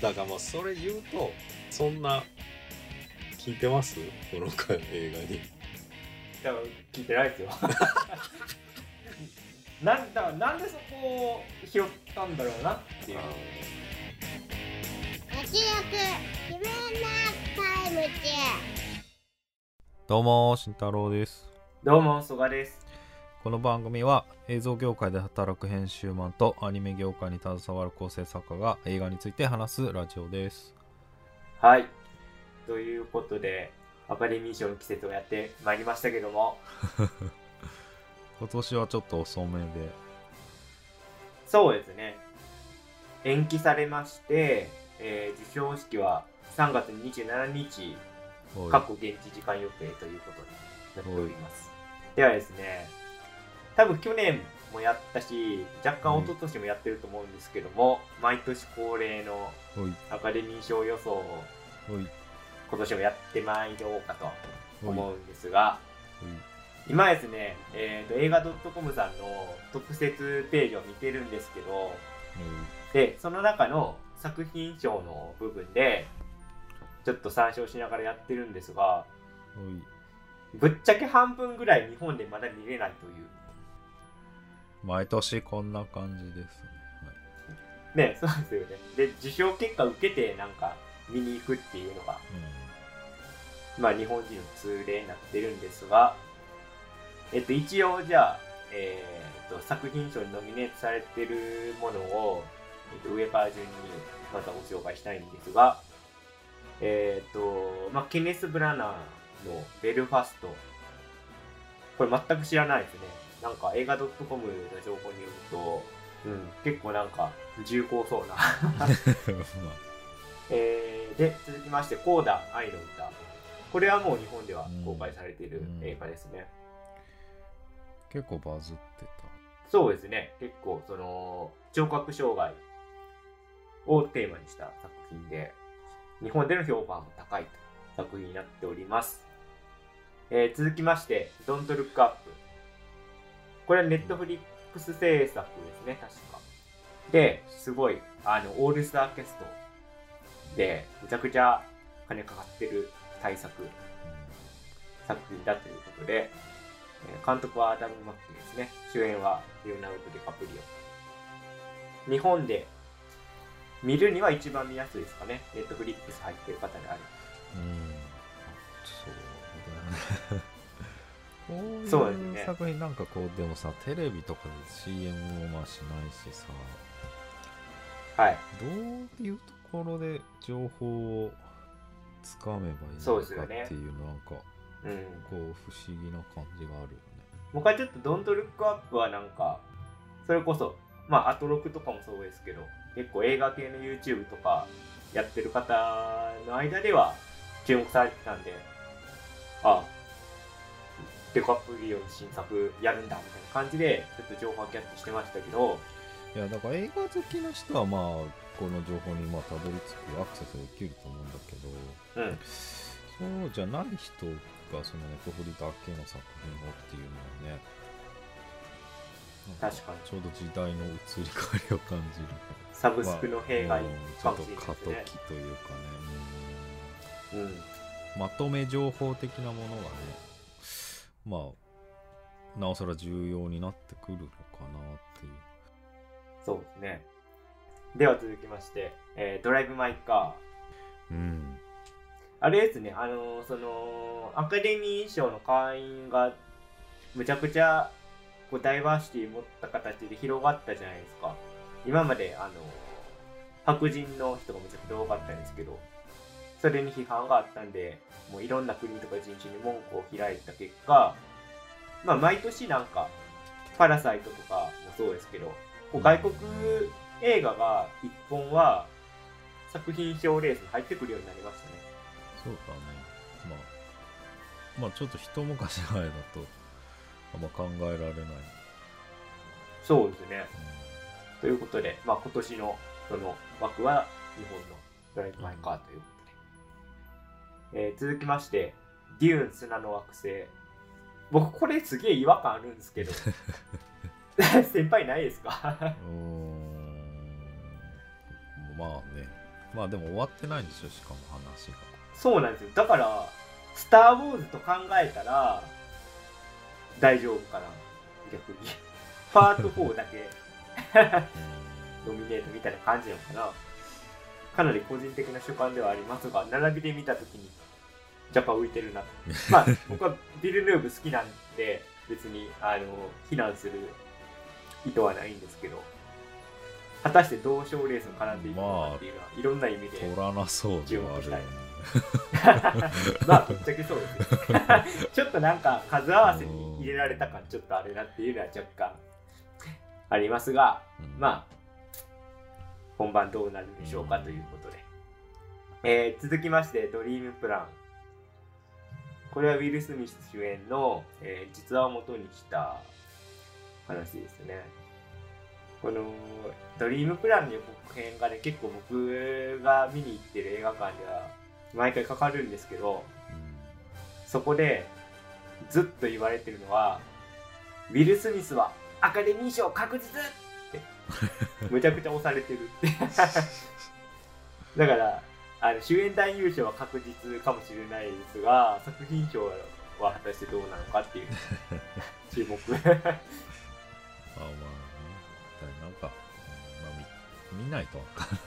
だからまあそれ言うとそんな聞いてます？この回映画に。多分聞いてないですよ。なんだなんでそこを拾ったんだろうなっていう。どうも慎太郎です。どうも曽我ですこの番組は映像業界で働く編集マンとアニメ業界に携わる構成作家が映画について話すラジオです。はい。ということでアカデミー賞の季節をやってまいりましたけども。今年はちょっと遅めで。そうですね。延期されまして、えー授賞式は3月27日おい。過去現地時間予定ということになっております。ではですね多分去年もやったし若干一昨年もやってると思うんですけども、毎年恒例のアカデミー賞予想を今年もやってまいろうかと思うんですが今ですね、えー、と映画 .com さんの特設ページを見てるんですけどでその中の作品賞の部分でちょっと参照しながらやってるんですがぶっちゃけ半分ぐらい日本でまだ見れないという毎年こんな感じですね、ねそうですよね。で受賞結果受けてなんか見に行くっていうのがまあ日本人の通例になってるんですがえっと一応じゃあえーっと作品賞にノミネートされてるものを、えっと、上から順にまたご紹介したいんですがえーっとまあケネス・ブラナーの「ベルファスト」これ全く知らないですねなんか映画 .com の情報によると、うん、結構なんか重厚そうな。ま えーで続きまして「コーダ愛の歌」これはもう日本では公開されているうん。映画ですね、あ、結構バズってた。そうですね。結構その聴覚障害をテーマにした作品で日本での評判も高い作品になっております、えー続きまして「Don't Look Up」これはネットフリックス制作ですね確かですごいあのオールスターキャストでめちゃくちゃ金かかってる大作作品だということで、えー監督はアダム・マッキーですね。主演はレオナルド・ディカプリオ。日本で見るには一番見やすいですかね。ネットフリックス入ってる方である。うんそうだねこうそうですねいう作品なんかこうでもさテレビとかで CM もまあしないしさはい。どういうところで情報をつかめばいいのかっていうなんかうん。こう不思議な感じがあるよね僕はちょっとドントルックアップはなんか、それこそ、まあ、アトロクとかもそうですけど、結構映画系の YouTube とかやってる方の間では注目されてたんで、ああ、デカプリオの新作やるんだみたいな感じで、ちょっと情報はキャッチしてましたけど、いやだから映画好きな人はまあこの情報にまあたどり着くアクセスできると思うんだけどうん、そうじゃない人がそのネットフリだけの作品をっていうのはね確かに。ちょうど時代の移り変わりを感じる。サブスクの弊害うんちょっとかもしれない過渡ですね。期というかね。うん、うん。まとめ情報的なものがねまあなおさら重要になってくるのかなっていうそうですね。では続きまして、えードライブ・マイ・カー。うんあれですね、あのーその、アカデミー賞の会員が、むちゃくちゃ、こう、ダイバーシティ持った形で広がったじゃないですか。今まで、あのー白人の人がむちゃくちゃ多かったんですけど、それに批判があったんで、もういろんな国とか人種に文句を開いた結果、まあ、毎年なんか、パラサイトとかもそうですけど、こう外国映画が一本は作品賞レースに入ってくるようになりましたね。そうだねまあまあちょっと一昔前だとあんま考えられない、そうですね。ということで、まあ、今年のその枠は日本のドライブ・マイ・カーということで。えー続きまして、デューン砂の惑星。僕、これすげえ違和感あるんですけど。先輩ないですか？うんまあねまあでも終わってないんでしょしかも話がそうなんですよ。だから、スター・ウォーズと考えたら、大丈夫かな、逆に。パート4だけノミネートみたいな感じなのかな。かなり個人的な主観ではありますが、並びで見たときに、若干浮いてるな。まあ、僕はビル・ヌーブ好きなんで、別に、あの、非難する意図はないんですけど、果たして同賞レースに絡んでいくのかっていうのは、いろんな意味で、取らなそうではある。よね まあぶっちゃけそうです。よ ちょっとなんか数合わせに入れられた感ちょっとあれなっていうのは若干ありますがうん。まあ本番どうなるでしょうかということで、えー続きまして「ドリームプラン」これはウィル・スミス主演の、えー実話を元にした話ですね。このドリームプランの予告編がね結構僕が見に行ってる映画館では毎回かかるんですけどそこでずっと言われてるのはウィル・スミスはアカデミー賞確実!ってむちゃくちゃ押されてるって。だからあの主演男優賞は確実かもしれないですが作品賞は果たしてどうなのかっていう。注目。あまあね。なんか、うんまあ、見見ないとわかんない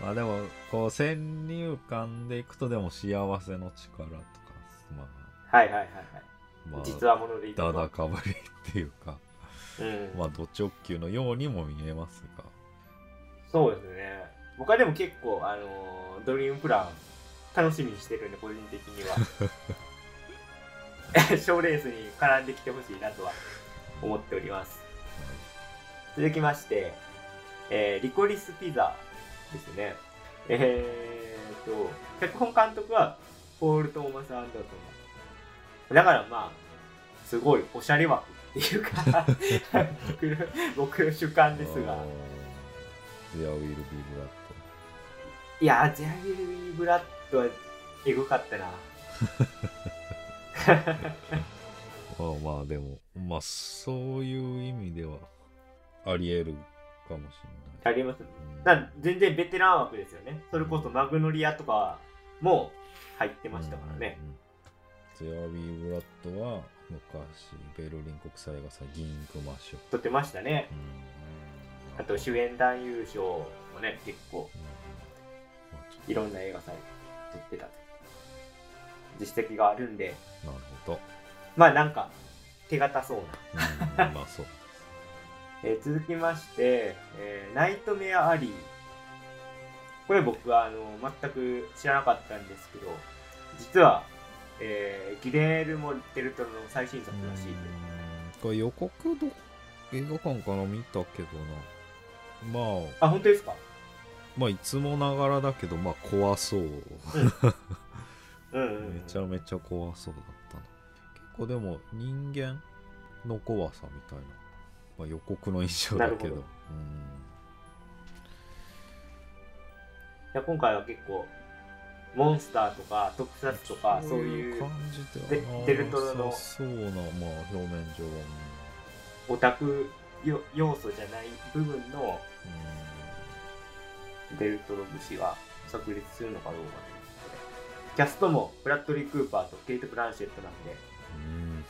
まあでもこう先入観でいくとでも幸せの力とかまはいはいはいはい。あまあ実話ものでいいだだかぶりっていうか。うん。まあド直球のようにも見えますが。そうですね僕はでも結構あのードリームプラン楽しみにしてるんで個人的には。賞レースに絡んできてほしいなとは思っております。続きまして、えーリコリスピザですね。えー、と脚本監督はポール・トーマス・アンダーソン。だからまあすごいおしゃれ枠っていうか 僕の主観ですが。あー。There will be blood いやー、ジャビル・ビー・ブラッドはエグかったな。まあまあでもまあそういう意味ではあり得るかもしありますれない、な全然ベテラン枠ですよね。それこそマグノリアとかも入ってましたからね。ゼアビー・ブラッドは昔ベルリン国際映画祭銀クマッシュ、撮ってましたね。うん、あと主演男優賞もね、結構。うんいろんな映画祭撮ってた。実績があるんで、なるほまあなんか手堅そうな。ど、うん、まあそう。えー続きまして、えーナイトメアアリー。これ僕はあの全く知らなかったんですけど、実は、えーギレルモ・デルトロの最新作らしい。です。うん。これ予告ど映画館から見たけどな。まあ。あ、本当ですか？まあいつもながらだけどまあ怖そう。うん。うんうん。めちゃめちゃ怖そうだったな。結構でも人間の怖さみたいな、まあ、予告の印象だけど。うん。いや今回は結構、モンスターとか特撮とかそういう感じでデデルトロの。そうなまあ表面上は。オタクよ要素じゃない部分のデルトロ節が炸裂するのかどうかということで。キャストもブラッドリー・クーパーとケイト・ブランシェットなんで、うん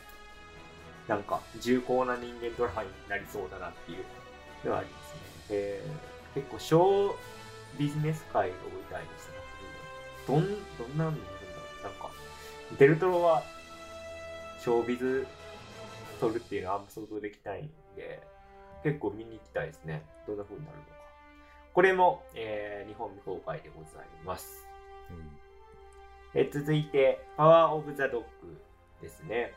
なんか重厚な人間ドラマになりそうだなっていうのはありますね。で結構小ビジネス界が多いたいですね。どん、どんなんなんだろうなんか、デルトロは小ビズ撮るっていうのはあんま想像できないんで、結構見に行きたいですね。どんな風になるのか。これも、えー日本未公開でございます。えー続いて、パワーオブザドッグですね。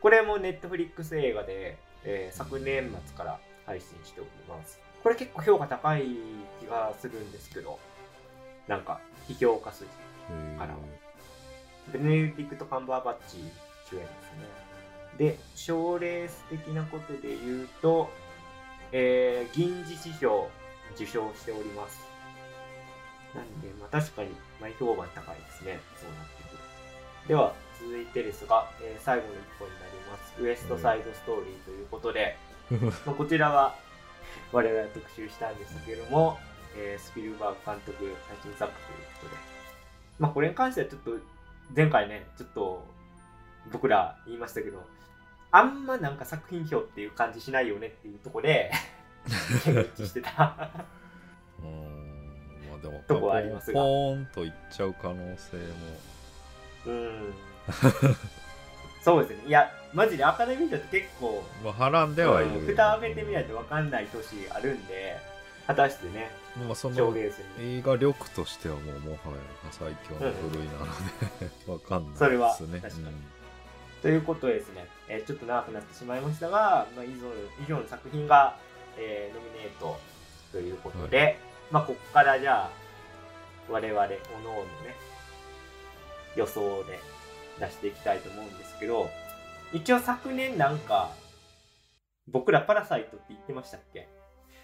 これもネットフリックス映画で、えー昨年末から配信しております。これ結構評価高い気がするんですけど、なんか、批評家筋。へーあらベネディクト・カンバーバッチ主演ですね。で、賞レース的なことで言うと、えー、銀獅子賞受賞しております。なんで、まあ確かに前評判高いですね。そうなってくる。では、続いてですが、えー最後の一本になります。ウエストサイドストーリーということで、まあこちらは我々が特集したんですけども、えースピルバーグ監督最新作ということで。まあこれに関してはちょっと、前回ね、ちょっと僕ら言いましたけど、あんまなんか作品表っていう感じしないよねっていうところで、一致してた。うーんまあでもとこはありますがポーンといっちゃう可能性もうん。そうですね。いや、マジでアカデミー賞って結構、まあ波乱ではいる、うん蓋を開けてみないと分かんない年あるんで、果たしてね、まあその。映画力としてはもうもはや最強の部類なので、わかんないですねそれは確かにうんということでですね、えーちょっと長くなってしまいましたが、まあ、以上以上の作品が、えーノミネートということで、まあ、ここからじゃあ、我々、おのおのね、予想で出していきたいと思うんですけど、一応昨年なんか、僕らパラサイトって言ってましたっけ？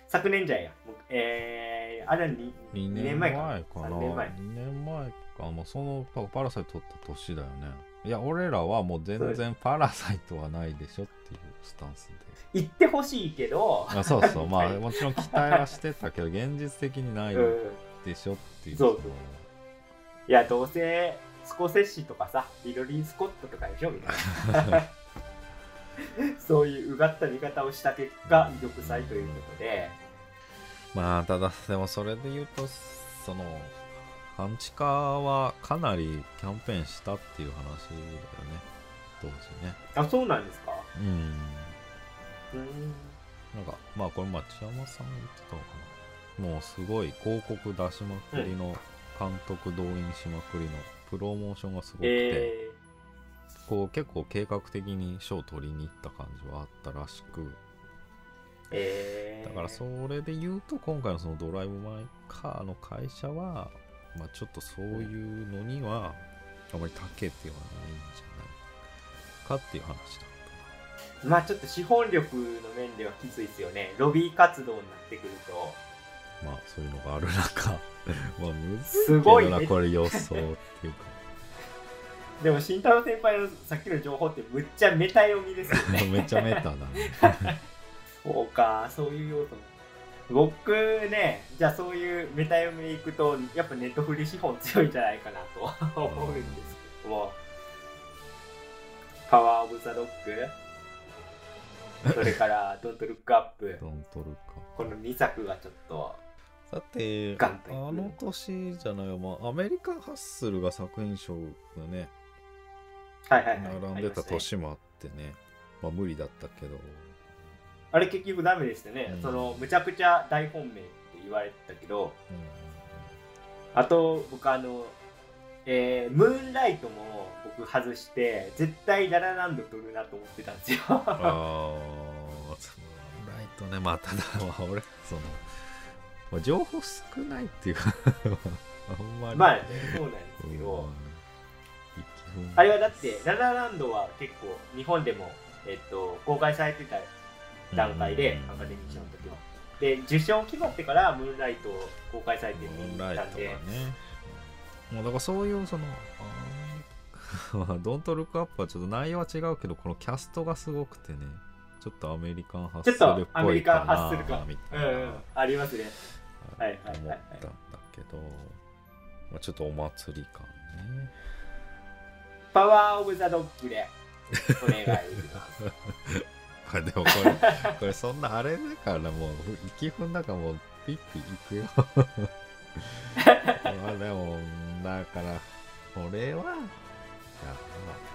昨年じゃんや。僕えー、あれは 2, 2年年前前かかな？3年前2年前か。もうそのパパラサイト取った年だよね。いや俺らはもう全然パラサイトはないでしょっスタンスで。言ってほしいけど、あそうそう。まあもちろん期待はしてたけど現実的にないうん、でしょっていうそうそう。いや、どうせ、スコセッシとかさ、リロリー・スコットとかでしょみたいな。そういううがった見方をした結果、玉砕ということで、まあただでもそれで言うとその半地下はかなりキャンペーンしたっていう話だよね当時ね。あ、そうなんですか？うん。うん。なんかまあこれ町山さんが言ってたのかな。もうすごい広告出しまくりの、監督動員しまくりのプロモーションがすごくて、えこう結構計画的に賞取りに行った感じはあったらしく。ー、えー、だからそれで言うと今回のそのドライブ・マイ・カーの会社は、まあ、ちょっとそういうのにはあまり長けてはないんじゃかっていう話だっまあちょっと資本力の面ではきついですよね。ロビー活動になってくると。たまあそういうのがある中 まあむずいすごいねけどなこれ予想っていうかでも、慎太郎先輩のさっきの情報ってむっちゃメタ読みですよね。めちゃメタだね そうか、そういう要素も。僕ね、じゃあそういうメタ読みでいくと、やっぱネットフリ資本強いんじゃないかなと思うんですけども、パワーオブザドッグ、それからドントルックアップ、ドントルかこの2作がちょっと、だってあの年じゃないよ、まあ、アメリカンハッスルが作品賞がねはいはいはい。並んでた年もあってね。まあ無理だったけど。あれ結局ダメでしたね。うん。その、むちゃくちゃ大本命って言われてたけど、うんあと、僕あの、えー、ムーンライトも僕外して、絶対ララランド取るなと思ってたんですよ。ああ、そうライトね、まあ、ただ、まあ、俺、その、まあ、情報少ないっていうか、あんまり。まあね、そうなんですけど、うん、あれはだって、ララランドは結構日本でも、えっと、公開されてた段階で、アカデミー賞の時は。で、受賞決まってからムーンライトを公開されてムーン見ライトはねたんで、。もうだからそういう、その、ドントルックアップはちょっと内容は違うけど、このキャストがすごくてね、ちょっとアメリカンハッスちょっルっとアメリカンぽいかなハッスル感。みうたいな。んうん、ありますね。はいはい思ったんだけど、まあ、ちょっとお祭り感ね。パワーオブザドッグでお願いします。これでもこれ、これそんなあれだからもう、息踏んだからもうピッピいくよ。まあでも、だから、俺は、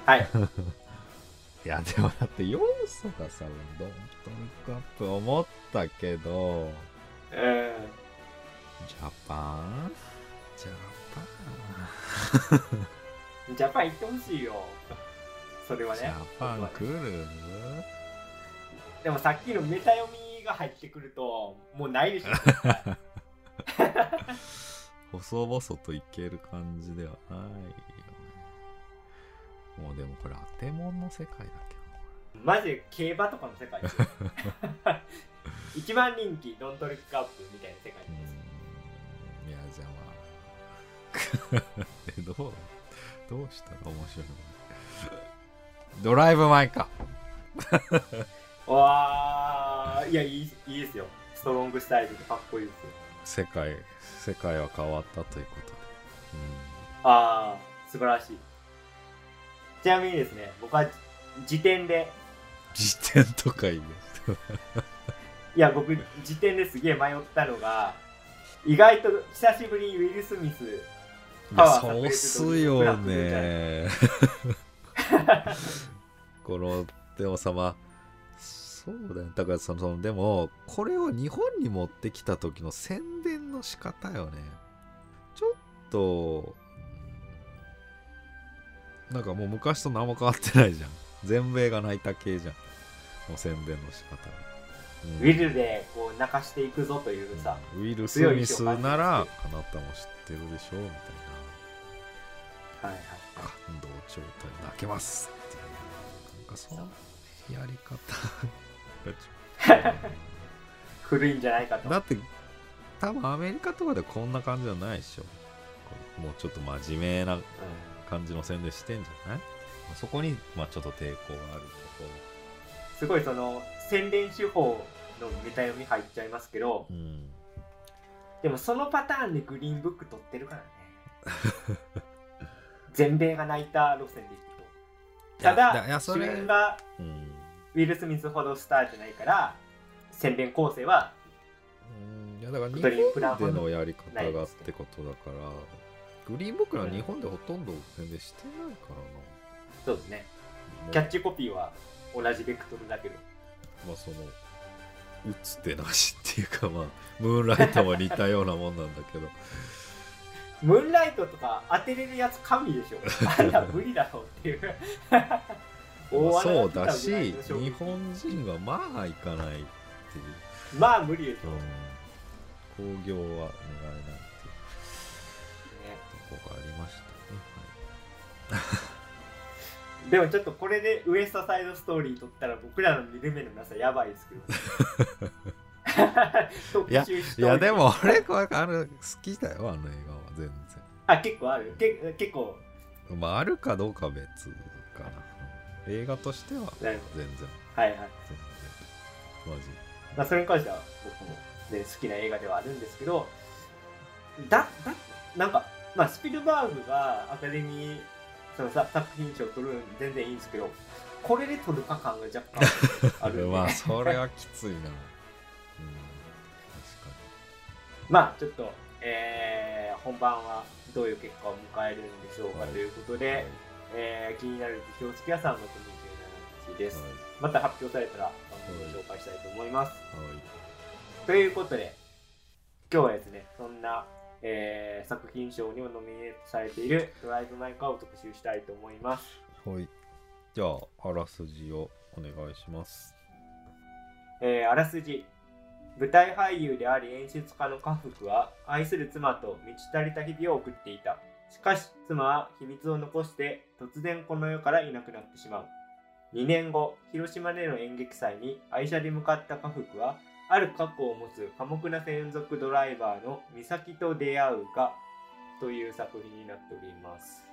はい。いや、でもだって要素がさ、ドントルックアップ思ったけど、うん。ジャパン？ジャ ジャパン行ってほしいよ。それはパンジね。ャパン来る？でもさっきのメタ読みが入ってくると、もうないでしょ。細々といける感じではない。もうでもこれ当て物の世界だけマジで競馬とかの世界。一番人気、ドントルックアップみたいな世界ど。うです。ーん。いや、じゃあまあ。え、どうどうしたら面白いのドライブ・マイか。わー、いや、いいいいですよ。ストロングスタイルでかっこいいですよ。世界世界は変わったということで、ああ、素晴らしい。ちなみにですね、僕は時点で、時点とか言う。いや、僕、時点ですげえ迷ったのが、意外と久しぶりにウィル・スミス、いパやそうワー炸裂すとよね。このでもさまあそうだよだからそのそのでもこれを日本に持ってきた時の宣伝の仕方よね。ちょっとうんなんかもう昔と何も変わってないじゃん。全米が泣いた系じゃん。もう宣伝の仕方が、うん。ウィルでこう泣かしていくぞというさ、ウィル・スミスならあなたも知ってるでしょみたいな。はいはい感動状態泣けますっていうなんかそのやり方。古いんじゃないかと。だって多分アメリカとかでこんな感じじゃないでしょ。もうちょっと真面目なうん感じの宣伝してんじゃない？そこにまあちょっと抵抗があるけすごいその宣伝手法のメタ読み入っちゃいますけどどうん。でもそのパターンでグリーンブック取ってるからね。全米が泣いた路線でいくと。ただ主演がうんウィル・スミスほどスターじゃないから宣伝構成はうん。いやだから日ドリームプラン本でのやり方がってことだからグリーンブックは日本でほとんど宣伝してないからな。そうですね。キャッチコピーは同じベクトルだけど。まあその打つ手なしっていうかまあムーンライトも似たようなもんなんだけど。ムーンライトとか当てれるやつ神でしょ。あんな無理だろうっていう。そうだし日本人はまあ行かないっていう、まあ無理でしょ、う。ん、興行は狙えない でもちょっとこれでウエストサイドストーリー撮ったら僕らの見る目のなさやばいですけど特 いやい、いやでもも俺これあの好きだよあの映画は全あ結構ある？け結構。然まああるかどうかは別かな。うん映画としては全然。はいはい、全然。マジ。まあ、それに関しては僕も、ね、好きな映画ではあるんですけどだだなんかまあスピルバーグがアカデミーそのさ作品賞を取るの全然いいんですけどこれで取るか感が若干あるんで。まあそれはきついな。うん。確かまあちょっと、えー本番はどういう結果を迎えるんでしょうかはい。ということにで、えー気になる辞表付きは3月27日です、はいまた発表されたら番組を紹介したいと思います、はい。ということで今日はですねそんな、えー作品賞にもノミネートされている「ドライブ・マイ・カー」を特集したいと思いますはい。じゃあ、あらすじをお願いします。えーあらすじ舞台俳優であり演出家の家福は愛する妻と満ち足りた日々を送っていたしかし妻は秘密を残して突然この世からいなくなってしまう2年後広島での演劇祭に愛車で向かった家福はある過去を持つ寡黙な専属ドライバーの美咲と出会うがという作品になっております、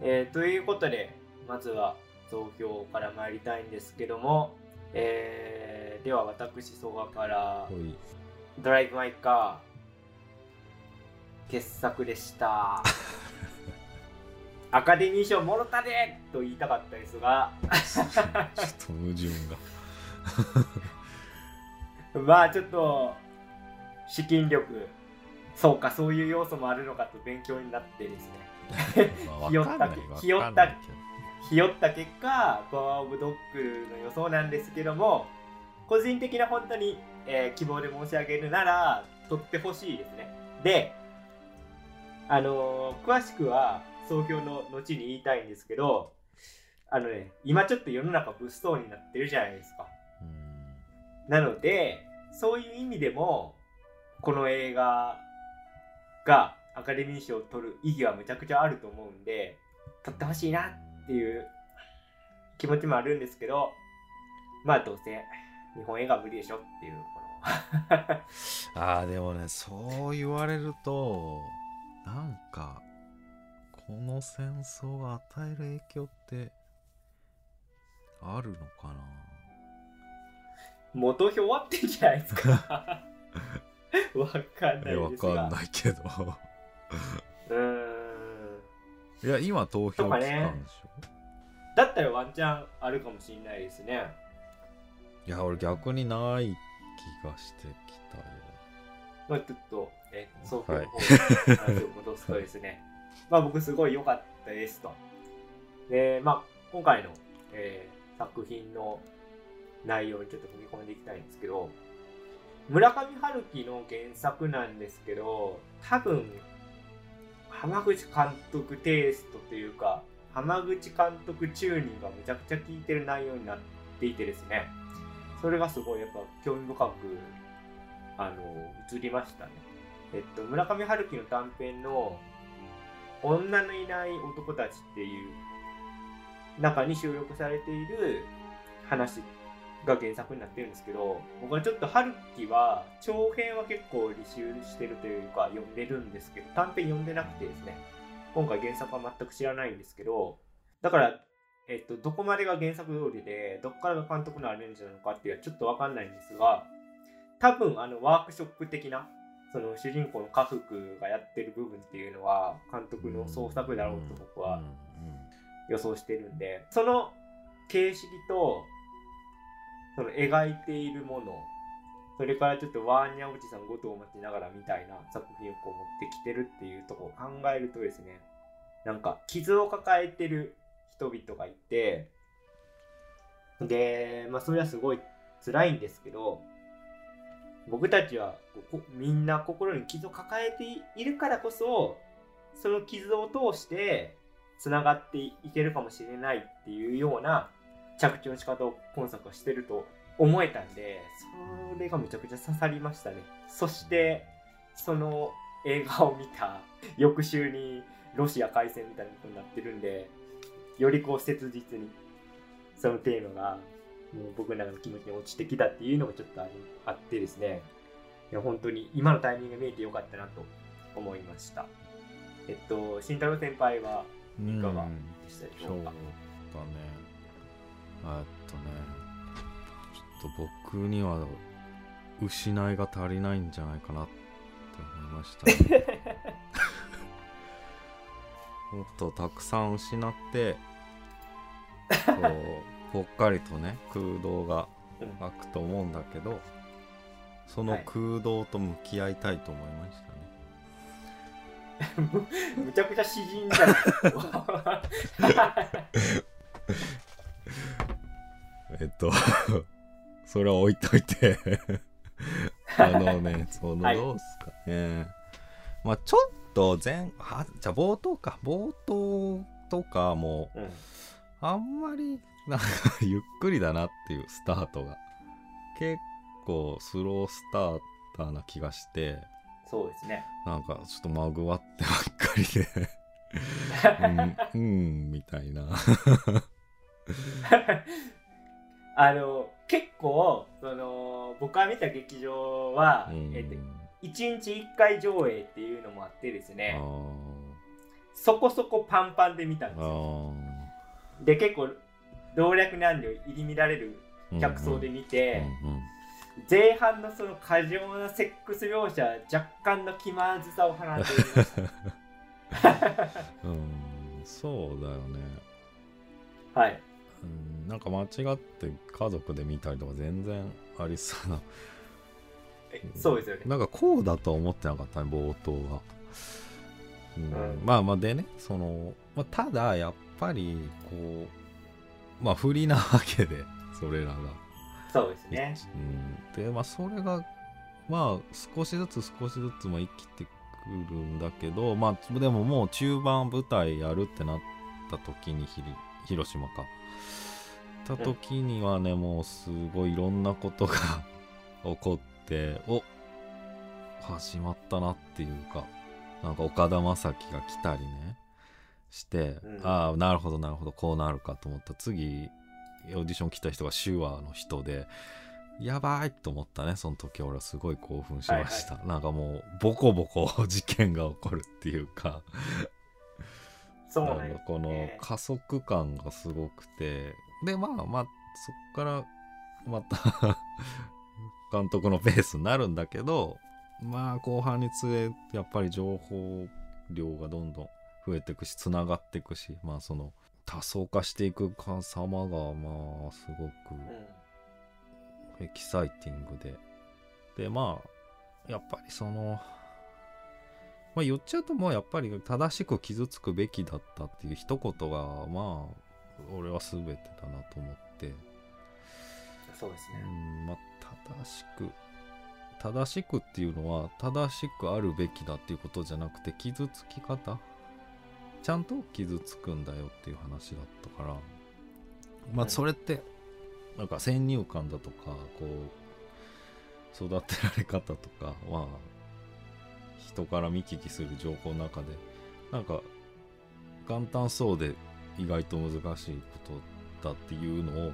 えーということでまずは総評から参りたいんですけどもえーでは私曽我からはい。「ドライブ・マイ・カー」傑作でした。アカデミー賞もろたでと言いたかったですが。ちょっと矛盾まあちょっと資金力そうかそういう要素もあるのかと勉強になってですね。ひよったひよったひよった結果パワーオブドッグの予想なんですけども個人的な本当に、えー希望で申し上げるなら取ってほしいですね。であのー詳しくは総評の後に言いたいんですけどあのね今ちょっと世の中物騒になってるじゃないですか。うんなのでそういう意味でもこの映画がアカデミー賞を取る意義はめちゃくちゃあると思うんで取ってほしいなっていう気持ちもあるんですけどまあどうせ日本映画は無理でしょっていうこの。ああ、でもね、そう言われると、なんか、この戦争が与える影響って、あるのかな？もう投票終わってんじゃないですかわかんないですが。かんないけどうーん。いや今投票期間でしょ、だったらワンチャンあるかもしれないですね。いや俺逆にない気がしてきたよまあちょっと、え、総評はい戻すとですね。まあ僕すごい良かったですと。で、まあ今回の、えー作品の内容にちょっと踏み込んでいきたいんですけど、村上春樹の原作なんですけど、多分、浜口監督テイストというか、浜口監督チューニングがめちゃくちゃ効いてる内容になっていてですね、それがすごいやっぱ興味深く、あの、映りましたね。えっと、村上春樹の短編の、女のいない男たちっていう中に収録されている話が原作になってるんですけど僕はちょっと春樹は長編は結構履修してるというか読んでるんですけど短編読んでなくてですね今回原作は全く知らないんですけどだから、えっと、どこまでが原作通りでどこからが監督のアレンジなのかっていうのはちょっとわかんないんですが多分あのワークショップ的なその主人公の家福がやってる部分っていうのは監督の創作だろうと僕は予想してるんでその形式とその描いているもの。それからちょっとワーニャおじさんごとを待ちながらみたいな。作品をこう持ってきてるっていうところを考えるとですね。なんか傷を抱えてる人々がいて。でまあそれはすごい辛いんですけど僕たちはみんな心に傷を抱えているからこそその傷を通してつながっていけるかもしれないっていうような着地の仕方を今作はしてると思えたんでそれがめちゃくちゃ刺さりましたね。そしてその映画を見た翌週にロシア開戦みたいなことになってるんでよりこう切実にそのテーマがもう僕の中の気持ちに落ちてきたっていうのがちょっとああってですね。いや本当に今のタイミング見えてよかったなと思いました。えっと慎太郎先輩はいかがでしたでしそうだねょうか、えっとねちょっと僕には失いが足りないんじゃないかなって思いましたね。もっとたくさん失ってこうぽっかりとね空洞がうん湧くと思うんだけどそのはい。空洞と向き合いたいと思いましたね、む むちゃくちゃ詩人じゃないですかえっと それは置いといて。あのねそのはいどうっすかね、まあちょっと前はじゃあ冒頭か。冒頭とかもうん。あんまりなんかゆっくりだなっていうスタートが。結構スロースターターな気がして。そうですね。なんかちょっとまぐわってばっかりで。うんうんみたいな あの結構その僕が見た劇場は、うん。えっと、1日1回上映っていうのもあってですあねー。そこそこパンパンで見たんですよ。あで結構老若男女入り乱れるー客層で見て、前半のその過剰なセックス描写は若干の気まずさを放っておりました。うん、そうだよね。はいうん、なんか間違って家族で見たりとか全然ありそうな。えそうですよねなんかこうだとは思ってなかったね、冒頭は。うんうんまあまあでね、その、まあ、ただやっぱりこう、まあ不利なわけで、それらが。そうですねうん、で、まあそれが、まあ少しずつ少しずつも生きてくるんだけど、まあでももう中盤舞台やるってなった時にひり広島か。た時にはね、もうすごいいろんなことが 起こって、お始まったなっていうか、なんか岡田将生が来たりね、して、うんああ、なるほどなるほど、こうなるかと思った。次、オーディション来た人が手話の人で、やばいと思ったね、その時俺はすごい興奮しました。なんかもう、ボコボコ事件が起こるっていうか、そうなんですなんかこのね加速感がすごくて、で、まあまあ、そっから、また、監督のペースになるんだけど、まあ後半につれやっぱり情報量がどんどん増えていくしつながっていくしまあその多層化していく様がまあすごくエキサイティングで。でまあやっぱりそのまあ言っちゃうともうやっぱり正しく傷つくべきだったっていう一言がまあ俺は全てだなと思って。そうですね。うんまあ正しく正しくっていうのは正しくあるべきだっていうことじゃなくて傷つき方。ちゃんと傷つくんだよっていう話だったから。まあうんそれってなんか先入観だとかこう育てられ方とかは人から見聞きする情報の中でなんか簡単そうで意外と難しいことだっていうのを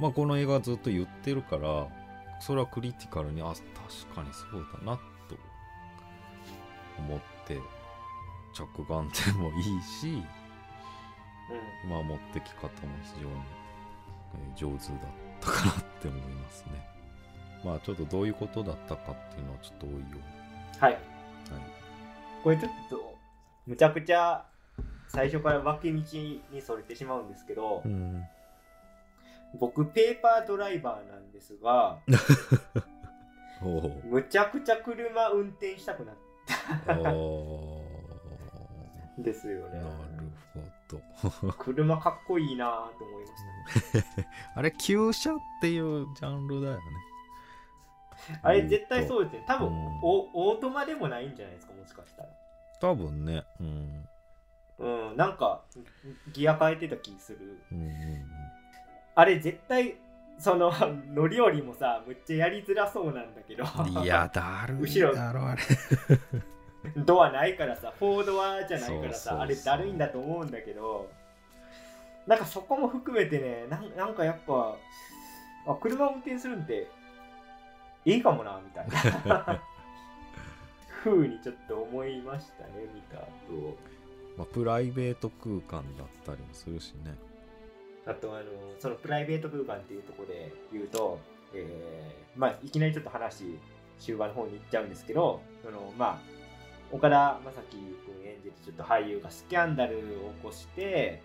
まあこの映画はずっと言ってるからそれはクリティカルにあ確かにそうだなと思って着眼点もいいしうん。まあ持ってき方も非常にえー上手だったかなって思いますねまあちょっとどういうことだったかっていうのはちょっと多いよはい。うにこれちょっと、むちゃくちゃ最初から分け道にそれてしまうんですけど、はいうん僕、ペーパードライバーなんですが、むちゃくちゃ車運転したくなっおたんですよねーな。るほど 車かっこいいなぁと思いましたね。あれ旧車っていうジャンルだよね あれ絶対そうですね。多分、うんおオートマでもないんじゃないですか、もしかしたら。多分ねうんうん、なんか、ギア変えてた気する。うんうんあれ絶対、その、乗り降りもさ、むっちゃやりづらそうなんだけど。うんいや だるい後ろだろあれ ドアないからさ、4ドアじゃないからさ、あれだるいんだと思うんだけど、なんかそこも含めてね、なんなんかやっぱ、あ、車運転するんっていいかもな、みたいな。風にちょっと思いましたね、見た後。まあ、プライベート空間だったりもするしねあとあの、そのプライベート空間っていうところで言うと、えーまあ、いきなりちょっと話、終盤の方に行っちゃうんですけど、そのまあ、岡田将生君演じるちょっと俳優がスキャンダルを起こして、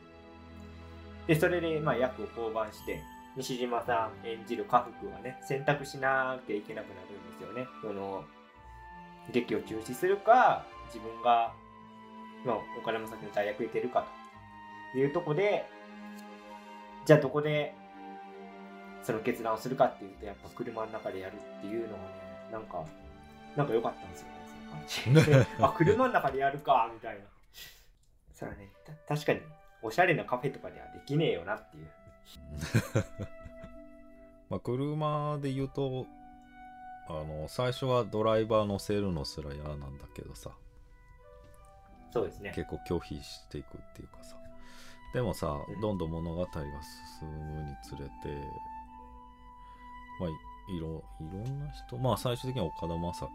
で、それでまあ役を降板して、西島さん演じる家福がね、選択しなきゃいけなくなるんですよね。その、劇を中止するか、自分が、まあ、岡田将生の大役に出るかというとこで、じゃあどこでその決断をするかっていうとやっぱ車の中でやるっていうのがねなんかなんか良かったんですよねその感じ。あ車の中でやるかみたいな。それはねた確かにおしゃれなカフェとかではできねえよなっていう まあ車で言うとあの最初はドライバー乗せるのすら嫌なんだけどさ。そうですね。結構拒否していくっていうかさ。でもさうん。どんどん物語が進むにつれてまあいいろいろんな人まあ最終的には岡田将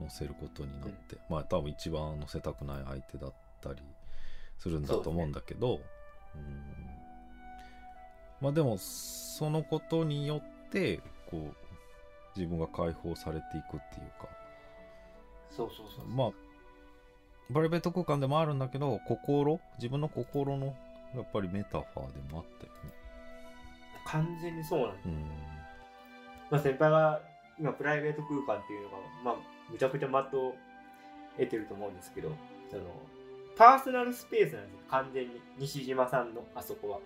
生乗せることになって、まあ多分一番乗せたくない相手だったりするんだと思うんだけどうんまあでもそのことによってこう自分が解放されていくっていうか。そうそうそうまあプライベート空間でもあるんだけど心自分の心のやっぱりメタファーでもあったよね。完全にそうなんです、うん。まあ、先輩が今プライベート空間っていうのがまあむちゃくちゃ的を得てると思うんですけどそのパーソナルスペースなんですよ。完全に。西島さんのあそこは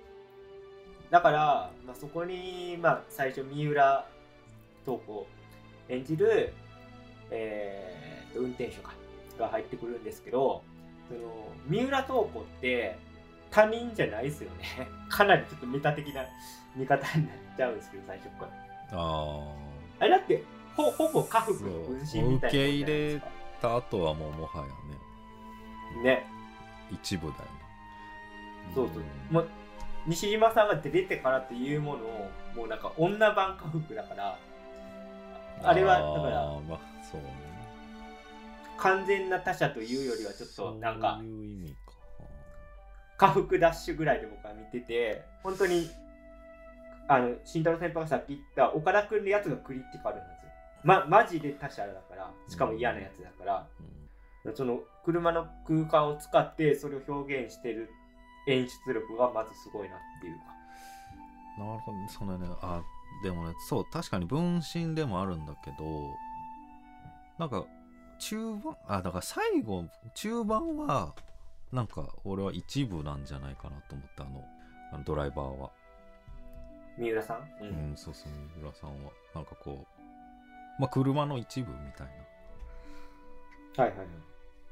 だから、まあ、そこに、まあ、最初三浦透子演じる、えーと運転手かが入ってくるんですけどその三浦透子って他人じゃないですよね。かなりちょっとメタ的な見方になっちゃうんですけど最初から。ああれだってほほぼ家福の分身みたいなもんじゃないですかあた後はもうもはやね。ね。一部だよね。そうそう、もう西島さんが出てからっていうものをもうなんか女版家福だからあれはだからまあそうね。完全な他者というよりはちょっとなんかそういう意味か。家福ダッシュぐらいで僕は見てて本当にあの慎太郎先輩がさっき言った岡田君のやつがクリティカルなんですよ。ま、マジで他者だからしかも嫌なやつだから、うん。その車の空間を使ってそれを表現してる演出力がまずすごいなっていうか。なるほど。ねそのねあでもねそう確かに分身でもあるんだけどなんか中盤あだから最後中盤はなんか俺は一部なんじゃないかなと思ったあのあのドライバーは。三浦さん、ううん、そうそう三浦さんは。なんかこうまあ車の一部みたいはいはいはい。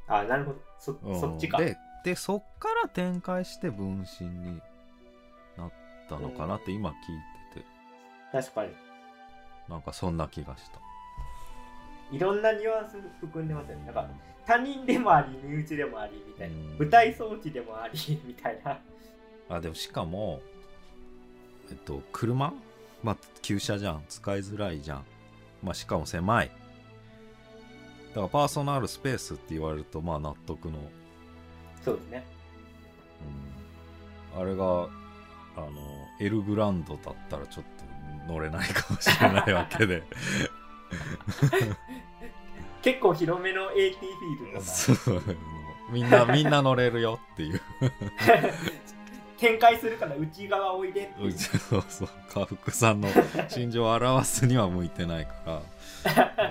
あなるほど。そ,、な、うん。そっちか。ででそっから展開して分身になったのかなって今聞いてて。確かに。なんかそんな気がした。いろんなニュアンス含んでますよね。なんか他人でもあり身内でもありみたいな、うん。舞台装置でもありみたいな。あでもしかもえっと車？まあ旧車じゃん。使いづらいじゃん。まあしかも狭い。だからパーソナルスペースって言われるとまあ納得の、そうですね。うん、あれがあのエルグランドだったらちょっと乗れないかもしれないわけで。結構広めの AT フィールドそう。みんなみんな乗れるよっていう。が展開するから内側おいでっていう。そうそう。家福さんの心情を表すには向いてないから。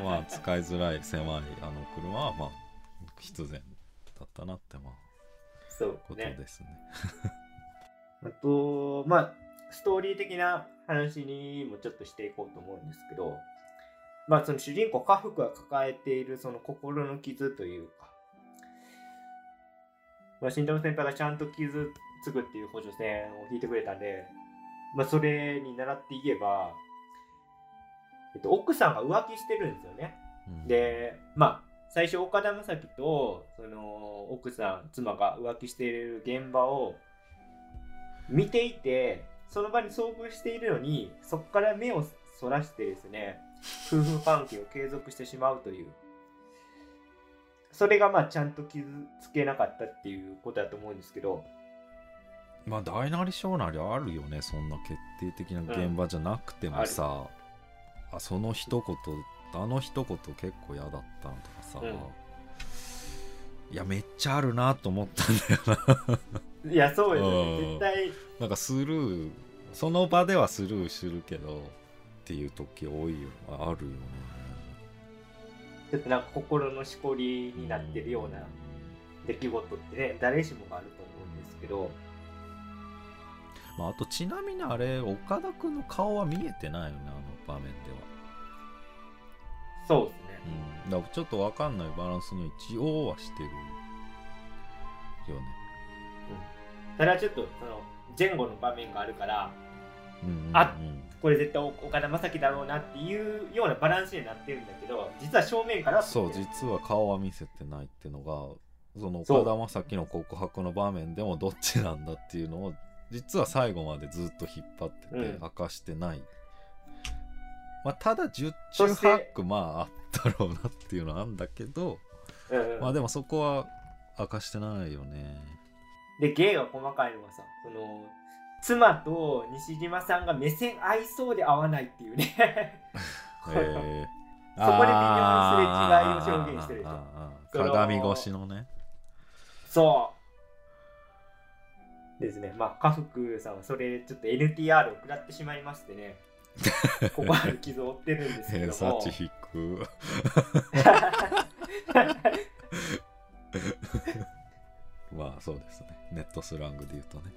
まあ使いづらい狭いあの車はまあ必然だったなってまあことねですね。あとまあストーリー的な話にもちょっとしていこうと思うんですけどまあその主人公家福が抱えているその心の傷というかまあ、新太郎先輩がちゃんと傷つくっていう補助線を引いてくれたんで、まあ、それに倣って言えば、えっと、奥さんが浮気してるんですよね。うん。で、まあ、最初岡田将生とその奥さん妻が浮気している現場を見ていてその場に遭遇しているのにそこから目をそらしてですね夫婦関係を継続してしまうという。それがまあちゃんと傷つけなかったっていうことだと思うんですけど。まあ大なり小なりあるよねそんな決定的な現場じゃなくてもさ、あその一言あの一言結構嫌だったのとかさ、うん。いやめっちゃあるなと思ったんだよな。いやそうようん。ね絶対。なんかスルーその場ではスルーするけどっていう時多いよあるよね。ちょっとなんか心のしこりになってるような出来事ってね誰しもがあると思うんですけど。まあ、あとちなみにあれ岡田君の顔は見えてないよねあの場面ではそうですね。うん、だからちょっとわかんない。バランスには一応はしてるよね。ただちょっとその前後の場面があるからうんうんうん、あこれ絶対岡田将生だろうなっていうようなバランスになってるんだけど実は正面からはそう実は顔は見せてないっていうのがその岡田将生の告白の場面でもどっちなんだっていうのを実は最後までずっと引っ張っててうん。明かしてない、まあ、ただ十中八九まああったろうなっていうのはあるんだけど、うん。うんまあでもそこは明かしてないよね。で芸が細かいのがさその妻と西島さんが目線合いそうで合わないっていうね。へえ そこで微妙にすれ違いを表現してるでしょ鏡越しのね。そう。ですね。まあ家福さんはそれちょっと NTR を食らってしまいましてね ここある傷を負ってるんですけども。偏差値低く。まあそうですね。ネットスラングで言うとね。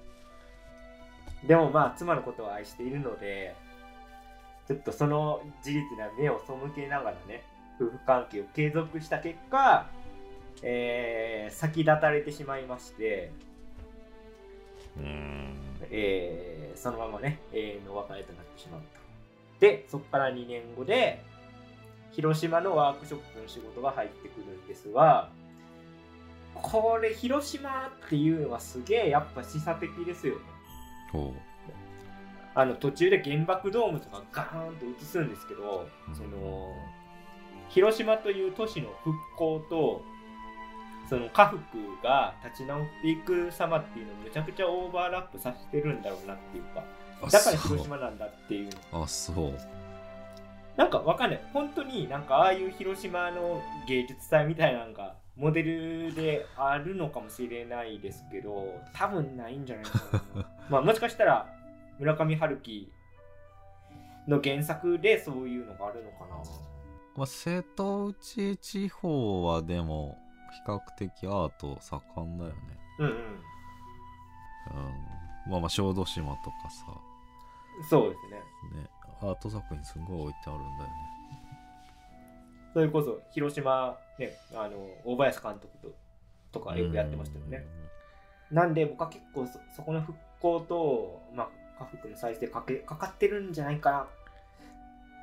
でもまあ妻のことを愛しているのでちょっとその事実には目を背けながらね夫婦関係を継続した結果、えー先立たれてしまいまして、うーん。えーそのままね永遠のお別れとなってしまうとでそこから2年後で広島のワークショップの仕事が入ってくるんですがこれ広島っていうのはすげえやっぱ示唆的ですよね。ほあの途中で原爆ドームとかガーンと映すんですけど、うん。その広島という都市の復興とその家福が立ち直っていく様っていうのをめちゃくちゃオーバーラップさせてるんだろうなっていうかだから広島なんだっていう。あそう。なんかわかんない。本当になんかああいう広島の芸術祭みたいなのがモデルであるのかもしれないですけど多分ないんじゃないかな。まあもしかしたら村上春樹の原作でそういうのがあるのかな。まあ、瀬戸内地方はでも比較的アート盛んだよね。うんうん。うん。まあまあ小豆島とかさ、そうですね。ね、アート作品すごい置いてあるんだよね。それこそ広島ねあの大林監督ととかよくやってましたよね。なんで僕は結構そそこの復興と、まあ、家福の再生かけかかってるんじゃないかな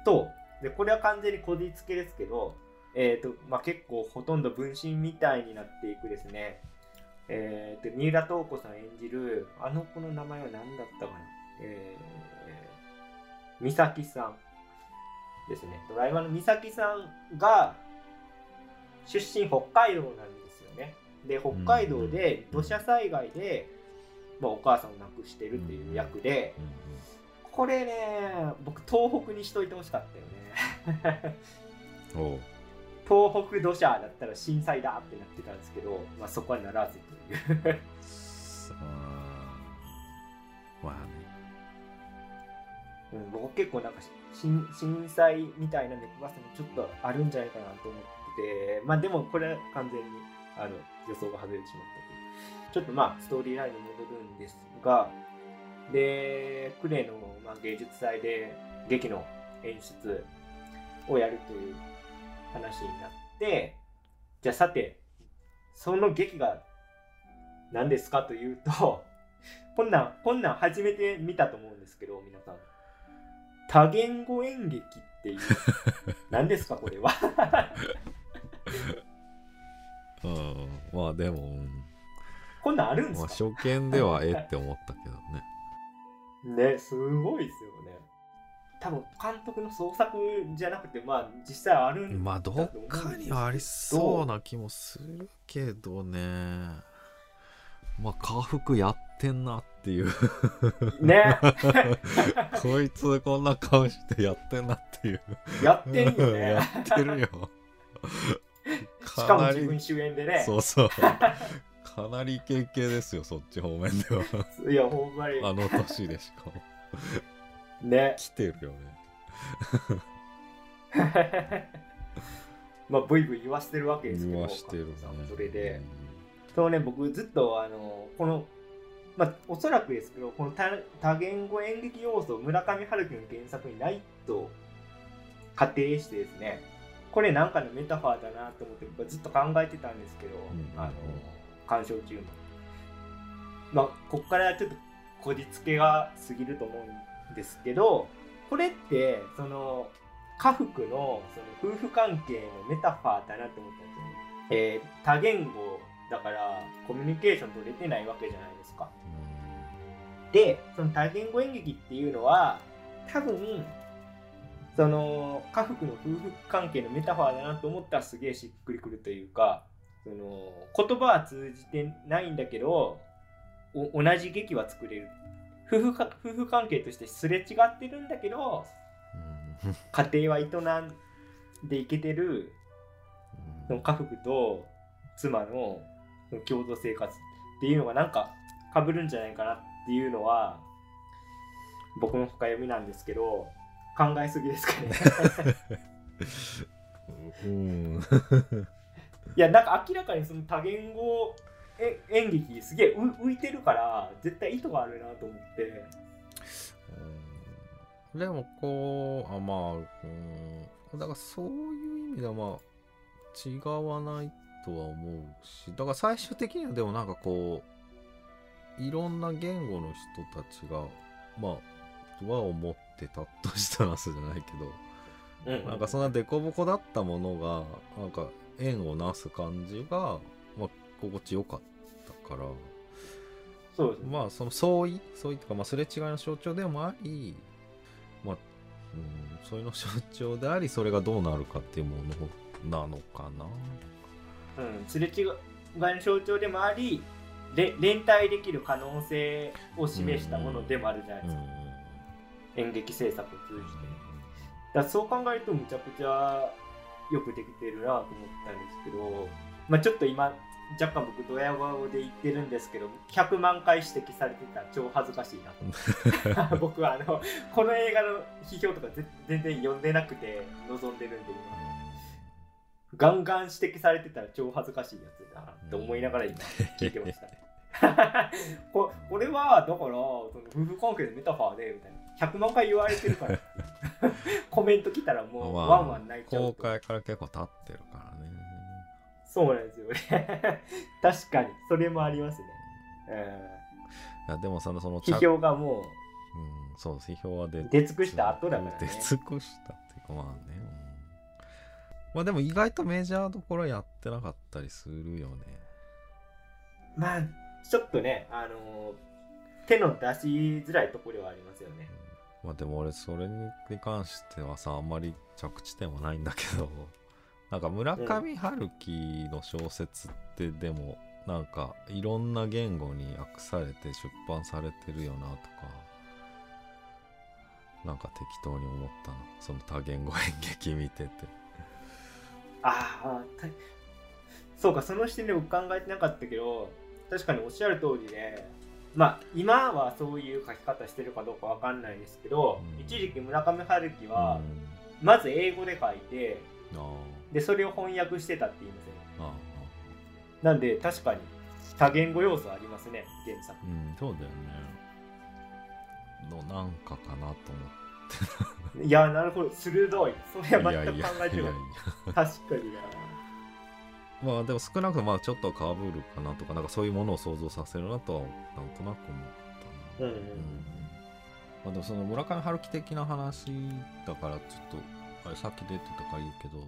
と。でこれは完全にこじつけですけど、えーとまあ、結構ほとんど分身みたいになっていくですね、えー、と三浦透子さん演じるあの子の名前は何だったかな、えー、美咲さんですね。ドライバーの美咲さんが出身北海道なんですよね。で北海道で土砂災害で、まあ、お母さんを亡くしてるっていう役で、うんこれね僕東北にしといてほしかったよね。東北土砂だったら震災だってなってたんですけど、まあ、そこはならずという。まあね。うん、僕結構なんか震震災みたいな猫バスもちょっとあるんじゃないかなと思っててまあでもこれ完全にあの予想が外れてしまったという。ちょっとまあストーリーラインに戻るんですがでクレの、まあ、芸術祭で劇の演出をやるという話になってじゃあさてその劇が何ですかというとこんなんこんなん初めて見たと思うんですけど皆さん。多言語演劇っていう。何ですかこれは。うん、まあでも、うん。こんなんあるんでまあ、すか初見ではえって思ったけどね。ねすごいですよね。多分監督の創作じゃなくてまあ実際あるんまあどっかにはありそうな気もするけどね。まあ家福やってんなっていう。ね こいつこんな顔してやってんなっていう。やってんよね やってるよ。しかも自分主演でねそうそう。かなりイケイケですよ、そっち方面では。いやほんまにあの年でしかも。ね来てるよね。まあブイブイ言わしてるわけですけど言わしてるね監督さんもそれでそうね僕ずっとあのこのまあおそらくですけどこの多言語演劇要素村上春樹の原作にないと仮定してですねこれなんかのメタファーだなと思ってずっと考えてたんですけど、んあの鑑賞中もまあこっからちょっとこじつけが過ぎると思うんですけどこれってその家福のその夫婦関係のメタファーだなと思ったんですよね。えー多言語だからコミュニケーション取れてないわけじゃないですか。でその多言語演劇っていうのは多分その家福の夫婦関係のメタファーだなと思ったらすげえしっくりくるというかその言葉は通じてないんだけどお同じ劇は作れる。夫婦か夫婦関係としてすれ違ってるんだけどうん家庭は営んでいけてる。その家福と妻の共同生活っていうのがなんか被るんじゃないかなっていうのは僕の深読みなんですけど考えすぎですかね。うん。いやなんか明らかにその多言語え演劇すげえ浮浮いてるから絶対意図があるなと思って。でもこうあまあうん。だからそういう意味ではまあ違わないとは思うしだから最終的にはでもなんかこういろんな言語の人たちがまあは思ってたとしたらそうじゃないけどなんかそんな凸凹だったものがなんか縁をなす感じが、まあ、心地よかったから。そうですね。まあその相違相違とか、まあ、すれ違いの象徴でもあり、まあうん、それの象徴でありそれがどうなるかっていうものなのかな。うん、すれ違いの象徴でもありれ連帯できる可能性を示したものでもあるじゃないですか、演劇制作を通じて。だそう考えるとむちゃくちゃよくできてるなと思ったんですけど、まあ、ちょっと今若干僕ドヤ顔で言ってるんですけど100万回指摘されてたら超恥ずかしいなと。僕はあのこの映画の批評とかぜ全然読んでなくて望んでるんで今。ガンガン指摘されてたら超恥ずかしいやつだなって思いながら今聞いてましたね。ここれはだからその夫婦関係のメタファーでみたいな。100万回言われてるから。コメント来たらもうまあワンワン泣いちゃう公と開から結構経ってるからね。そうなんですよね。確かに。それもありますね、いやでもさそのうん、批評がもうんそう批評は出う出尽くした後だから出ね尽くしたっていうかまあね、うん。まあでも意外とメジャーどころやってなかったりするよねまあちょっとねあの手の出しづらいところはありますよね。まあでも俺それに関してはさあんまり着地点はないんだけど なんか村上春樹の小説ってでもなんかいろんな言語に訳されて出版されてるよなとかなんか適当に思ったの。その多言語演劇見てて。ああたそうかその視点で僕考えてなかったけど確かにおっしゃる通りでまあ今はそういう書き方してるかどうかわかんないですけど、うん。一時期村上春樹はうん。まず英語で書いてあでそれを翻訳してたって言いますよねなんで確かに多言語要素ありますね原作うんそうだよね。のなんかかなと思いやなるほど。鋭い。それっては全く考えてない。確かになまあでも少なくともまあちょっとかぶるかなとかなんかそういうものを想像させるなとはなんとなく思ったな。うんうんうん。まあ、でもその村上春樹的な話だからちょっとあれさっき出てたから言うけど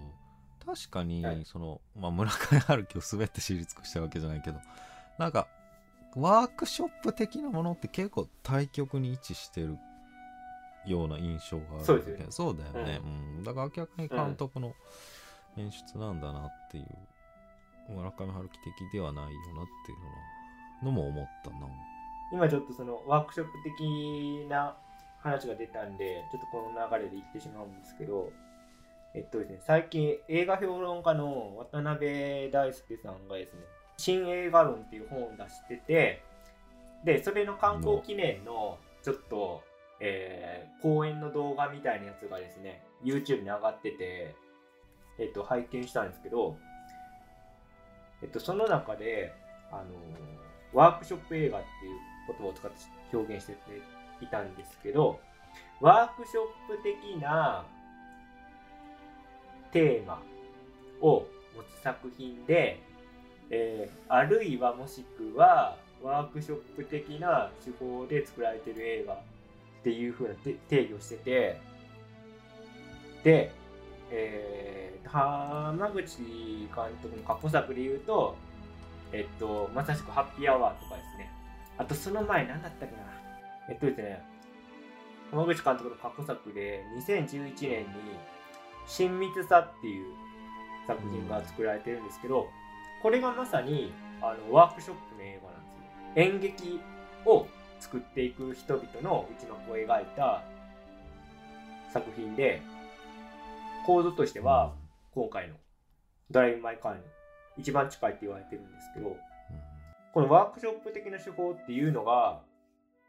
確かにはい。その、まあ、村上春樹を全て知り尽くしたわけじゃないけどなんかワークショップ的なものって結構対極に位置してるような印象があるそうそうだよね、うん。だから明らかに監督の演出なんだなっていう、村上春樹的ではないよなっていうのも思ったな。今ちょっとそのワークショップ的な話が出たんでちょっとこの流れで言ってしまうんですけどえっとですね最近映画評論家の渡辺大輔さんがですね新映画論っていう本を出しててでそれの観光記念のちょっと、えー講演の動画みたいなやつがですね YouTube に上がっててえっと拝見したんですけどえっとその中であのワークショップ映画っていう言葉を使って表現していたんですけどワークショップ的なテーマを持つ作品で、えーあるいはもしくはワークショップ的な手法で作られてる映画っていう風な定義をしててで、えー、浜口監督の過去作で言うとえっと、まさしくハッピーアワーとかですね。あとその前何だったっけな。えっとですね、浜口監督の過去作で2011年に親密さっていう作品が作られてるんですけど、これがまさにあのワークショップの映画なんですよ。演劇を作っていく人々の内幕を描いた作品で、構造としては今回のドライブ・マイ・カーに一番近いって言われてるんですけど、このワークショップ的な手法っていうのが、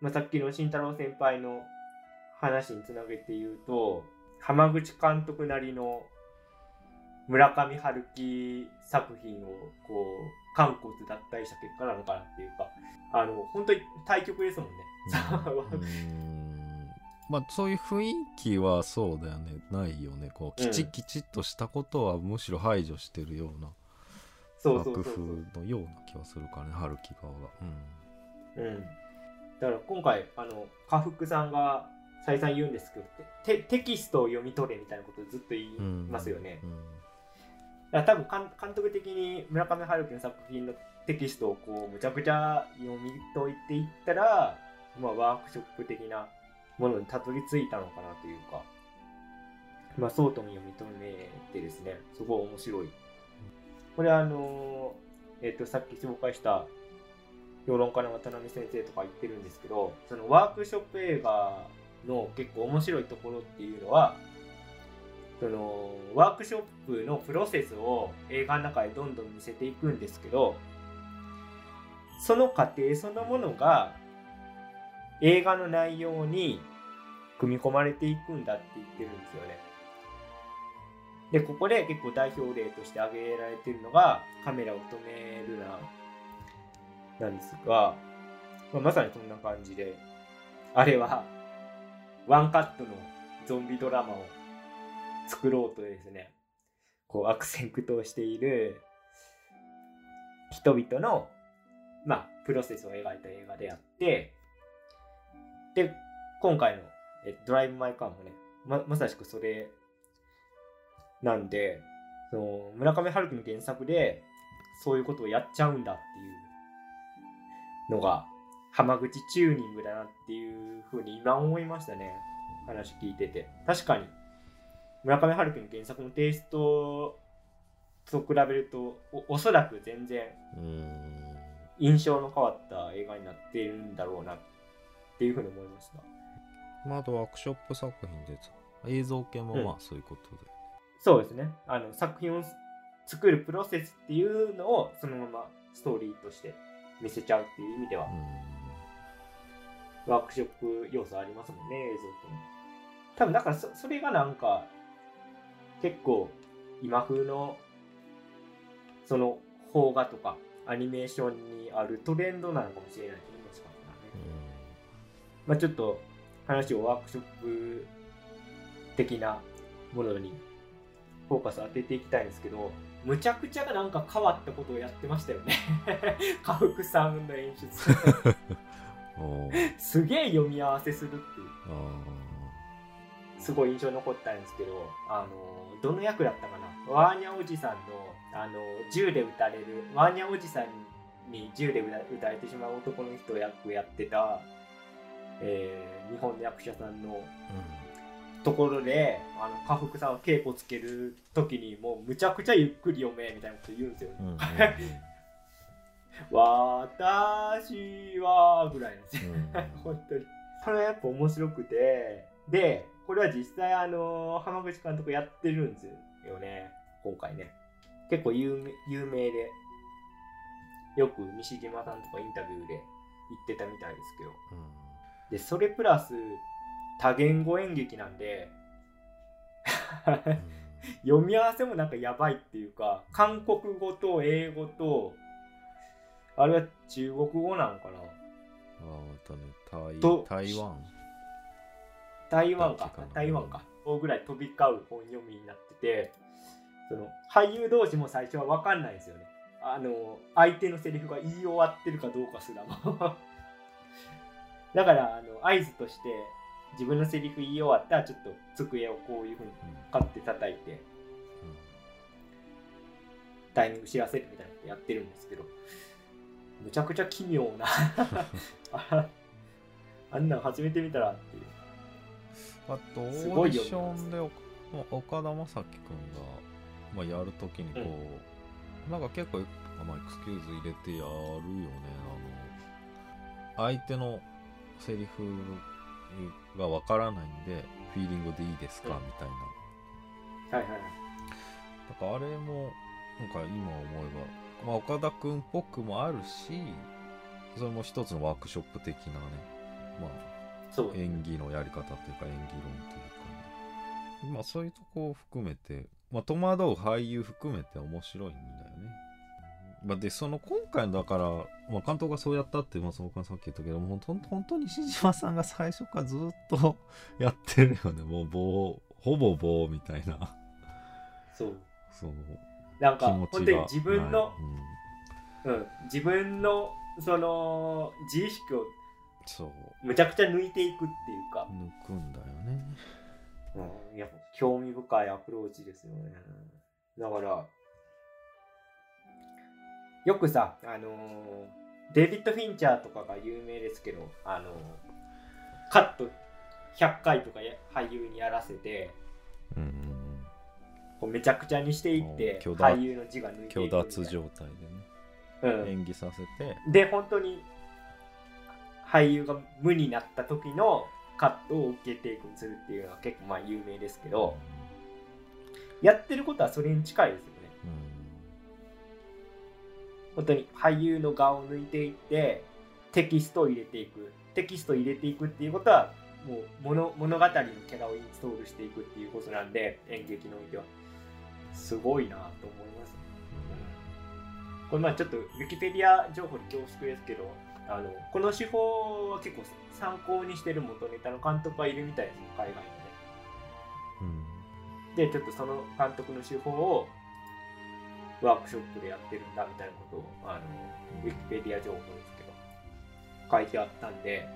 まあ、さっきの慎太郎先輩の話につなげて言うと、浜口監督なりの村上春樹作品をこう、韓国脱退した結果なのかなっていうか、あの、本当に対局ですもんね。まあそういう雰囲気はそうだよねないよねこうきちうんきちっとしたことはむしろ排除してるようなそうそう楽。譜のような気はするからね春樹側がうん。だから今回、あの、家福さんが再三言うんですけど、テテキストを読み取れみたいなことをずっと言いうん、うん、ますよね。うんだから多分監監督的に村上春樹の作品のテキストをこうむちゃくちゃ読み解いていったら、まあ、ワークショップ的なものにたどり着いたのかなというか、まあ、そうとも読み止めてですねすごい面白い。これあのえっ、とさっき紹介した評論家の渡辺先生とか言ってるんですけどそのワークショップ映画の結構面白いところっていうのはそのワークショップのプロセスを映画の中でどんどん見せていくんですけどその過程そのものが映画の内容に組み込まれていくんだって言ってるんですよね。でここで結構代表例として挙げられてるのがカメラを止めるななんですが、まあ、まさにそんな感じであれはワンカットのゾンビドラマを作ろうとですねこう悪戦苦闘している人々のまあプロセスを描いた映画であってで今回のえドライブ・マイ・カーもねままさしくそれなんでその村上春樹の原作でそういうことをやっちゃうんだっていうのが浜口チューニングだなっていうふうに今思いましたね。話聞いてて。確かに村上春樹の原作のテイストと比べるとおおそらく全然うん。印象の変わった映画になっているんだろうなっていうふうに思いましたまあ、あとワークショップ作品でさ映像系もまあそういうことで、そうですね。あの作品を作るプロセスっていうのをそのままストーリーとして見せちゃうっていう意味ではワークショップ要素ありますもんね映像とも。多分だからそそれがなんか結構今風のその邦画とかアニメーションにあるトレンドなのかもしれないと思いますからね、まあ、ちょっと話をワークショップ的なものにフォーカス当てていきたいんですけどむちゃくちゃなんか変わったことをやってましたよね。家福さんの演出。すげえ読み合わせするっていう。あすごい印象に残ったんですけどあのどの役だったかな？ワーニャおじさんのあの銃で撃たれるワーニャおじさんに銃で撃た撃たれてしまう男の人役やってた、えー日本の役者さんのーところであの家福さんが稽古つける時にもうむちゃくちゃゆっくり読めみたいなこと言うんですよね。うんうんうん 私はぐらいなんですよ。うん 本当に。これはやっぱ面白くて、で、これは実際あの、浜口監督やってるんですよね、今回ね。結構有名有名で、よく西島さんとかインタビューで言ってたみたいですけど。で、それプラス、多言語演劇なんで、読み合わせもなんかやばいっていうか、韓国語と英語と、あれは中国語なんかな。あね台湾。台湾か。台湾か。ぐらい飛び交う本読みになっててその俳優同士も最初は分かんないんですよね。あの相手のセリフが言い終わってるかどうかすらもだからあの合図として自分のセリフ言い終わったらちょっと机をこういうふうにカッて叩いてタイミング知らせるみたいなことやってるんですけどむちゃくちゃ奇妙なあ あんなん初めて見たらっていう。あとオすごいーディションでお岡田将生君が、まあ、やるときにこう、なんか結構、あまあ、エクスキューズ入れてやるよねあの相手のセリフがわからないんでフィーリングでいいですか、うん。みたいな。はいはいはい。だからあれもなんか今思えば、まあ、岡田君っぽくもあるしそれも一つのワークショップ的なねまあ演技のやり方というか演技論というかね。まあそういうとこを含めて、まあ、戸惑う俳優含めて面白いんだよね。まあ、でその今回のだから、まあ、監督がそうやったって、まあ、そのさっき言ったけども本当本当に西島さんが最初からずっと やってるよね。もう棒ほぼ棒みたいな。そう。そのなんか本当に自分のうん。うん、自分のその自意識をそう。むちゃくちゃ抜いていくっていうか、抜くんだよね。うん、やっぱ興味深いアプローチですよね。だからよくさあのーデビッド・フィンチャーとかが有名ですけどあのーカット100回とかや俳優にやらせてうんこうめちゃくちゃにしていって俳優の字が抜いていく虚みた状態うん。でね演技させて。で本当に俳優が無になった時のカットを受けていくにするっていうのは結構まあ有名ですけどやってることはそれに近いですよ。ね本当に俳優の顔を抜いていってテキストを入れていく。テキストを入れていくっていうことはもう物物語のキャラをインストールしていくっていうことなんで演劇においては。すごいなと思います、うん、これまあちょっとウィキペディア情報に恐縮ですけどあのこの手法は結構参考にしてる元ネタの監督がいるみたいですね海外にね。うん。でちょっとその監督の手法をワークショップでやってるんだみたいなことをあのウィキペディア情報ですけど書いてあったんで、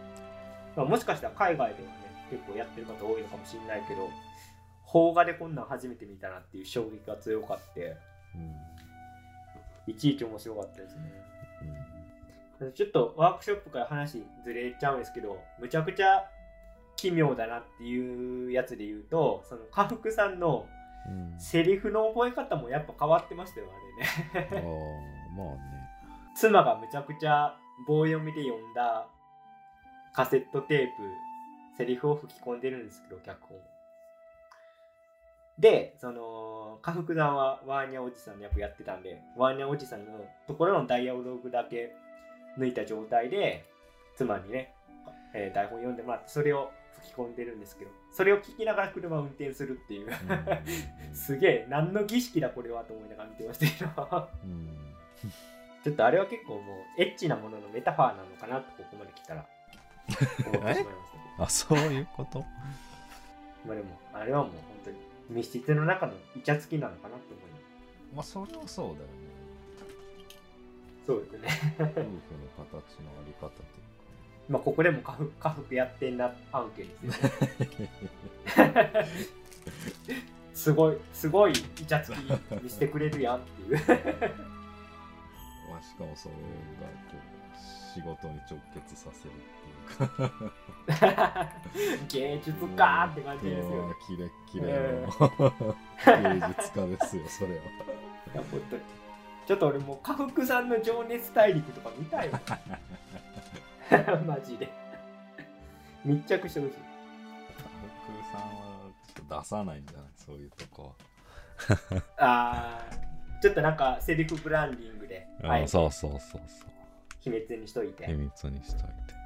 まあ、もしかしたら海外ではね結構やってる方多いのかもしれないけど邦画でこんなん初めて見たなっていう衝撃が強かってうん。いちいち面白かったですね。うん。ちょっとワークショップから話ずれちゃうんですけどむちゃくちゃ奇妙だなっていうやつで言うとその家福さんのうん。セリフの覚え方もやっぱ変わってましたよあれね。ああまあね。妻がむちゃくちゃ棒読みで読んだカセットテープセリフを吹き込んでるんですけど脚本。でその家福さんはワーニャおじさんの役やってたんでワーニャおじさんのところのダイアログだけ抜いた状態で妻にね、えー台本読んでもらってそれを吹き込んでるんですけどそれを聞きながら車を運転するっていう。すげえ何の儀式だこれはと思いながら見てましたけどちょっとあれは結構もうエッチなもののメタファーなのかなとここまで来たら思ってしまいましたけど。あそういうこと？まあでもあれはもう本当に密室の中のイチャつきなのかなと思いますまあそれはそうだよね。そうですね。夫婦の形のあり方とまあここでも家福家福やってんな案件ですよね。か すごいすごいイチャつき見せてくれるやんっていう。まあしかもそれがこう仕事に直結させるっていうか。芸術家って感じですよね。うんキレッキレの。芸術家ですよそれは。ちょっと俺もう家福さんの情熱大陸とか見たいわ マジで。密着してほしい。福さんはちょっと出さないんじゃないそういうとこ。あーちょっとなんかセリフブランディングでは、あそうそうそうそう。秘密にしといて。秘密にしといて。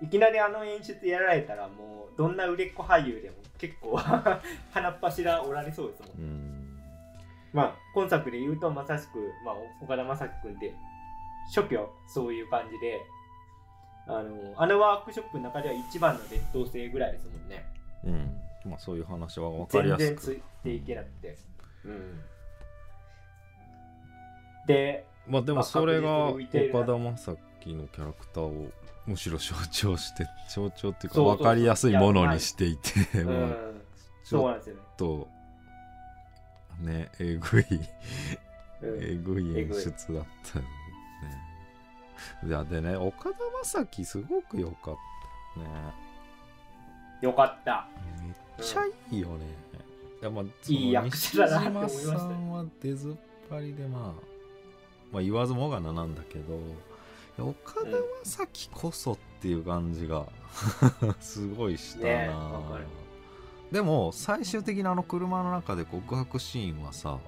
いきなりあの演出やられたらもうどんな売れっ子俳優でも結構 鼻っ柱おられそうですもん、うん。まあ今作で言うとまさしく、まあ、岡田将生君で初期はそういう感じであのあのワークショップの中では一番の劣等生ぐらいですもんね。うん。まあそういう話は分かりやす然ついていけなくて、うん、でまあでもそれが岡田将生のキャラクターをむしろ象徴して象徴っていうかそうそうそう。分かりやすいものにしていて。うもうん。ちょっそうなんですよね、とねえぐい。うん。えぐい演出だった。よねいやでね岡田将生すごく良かったね。よかった。めっちゃいいよね。いやまあ、いい役者だなって思いましたさんは出ずっぱりでまあ、まあ言わずもがななんだけど、岡田将生こそっていう感じが すごいしたな、ねでも最終的なあの車の中で告白シーンはさ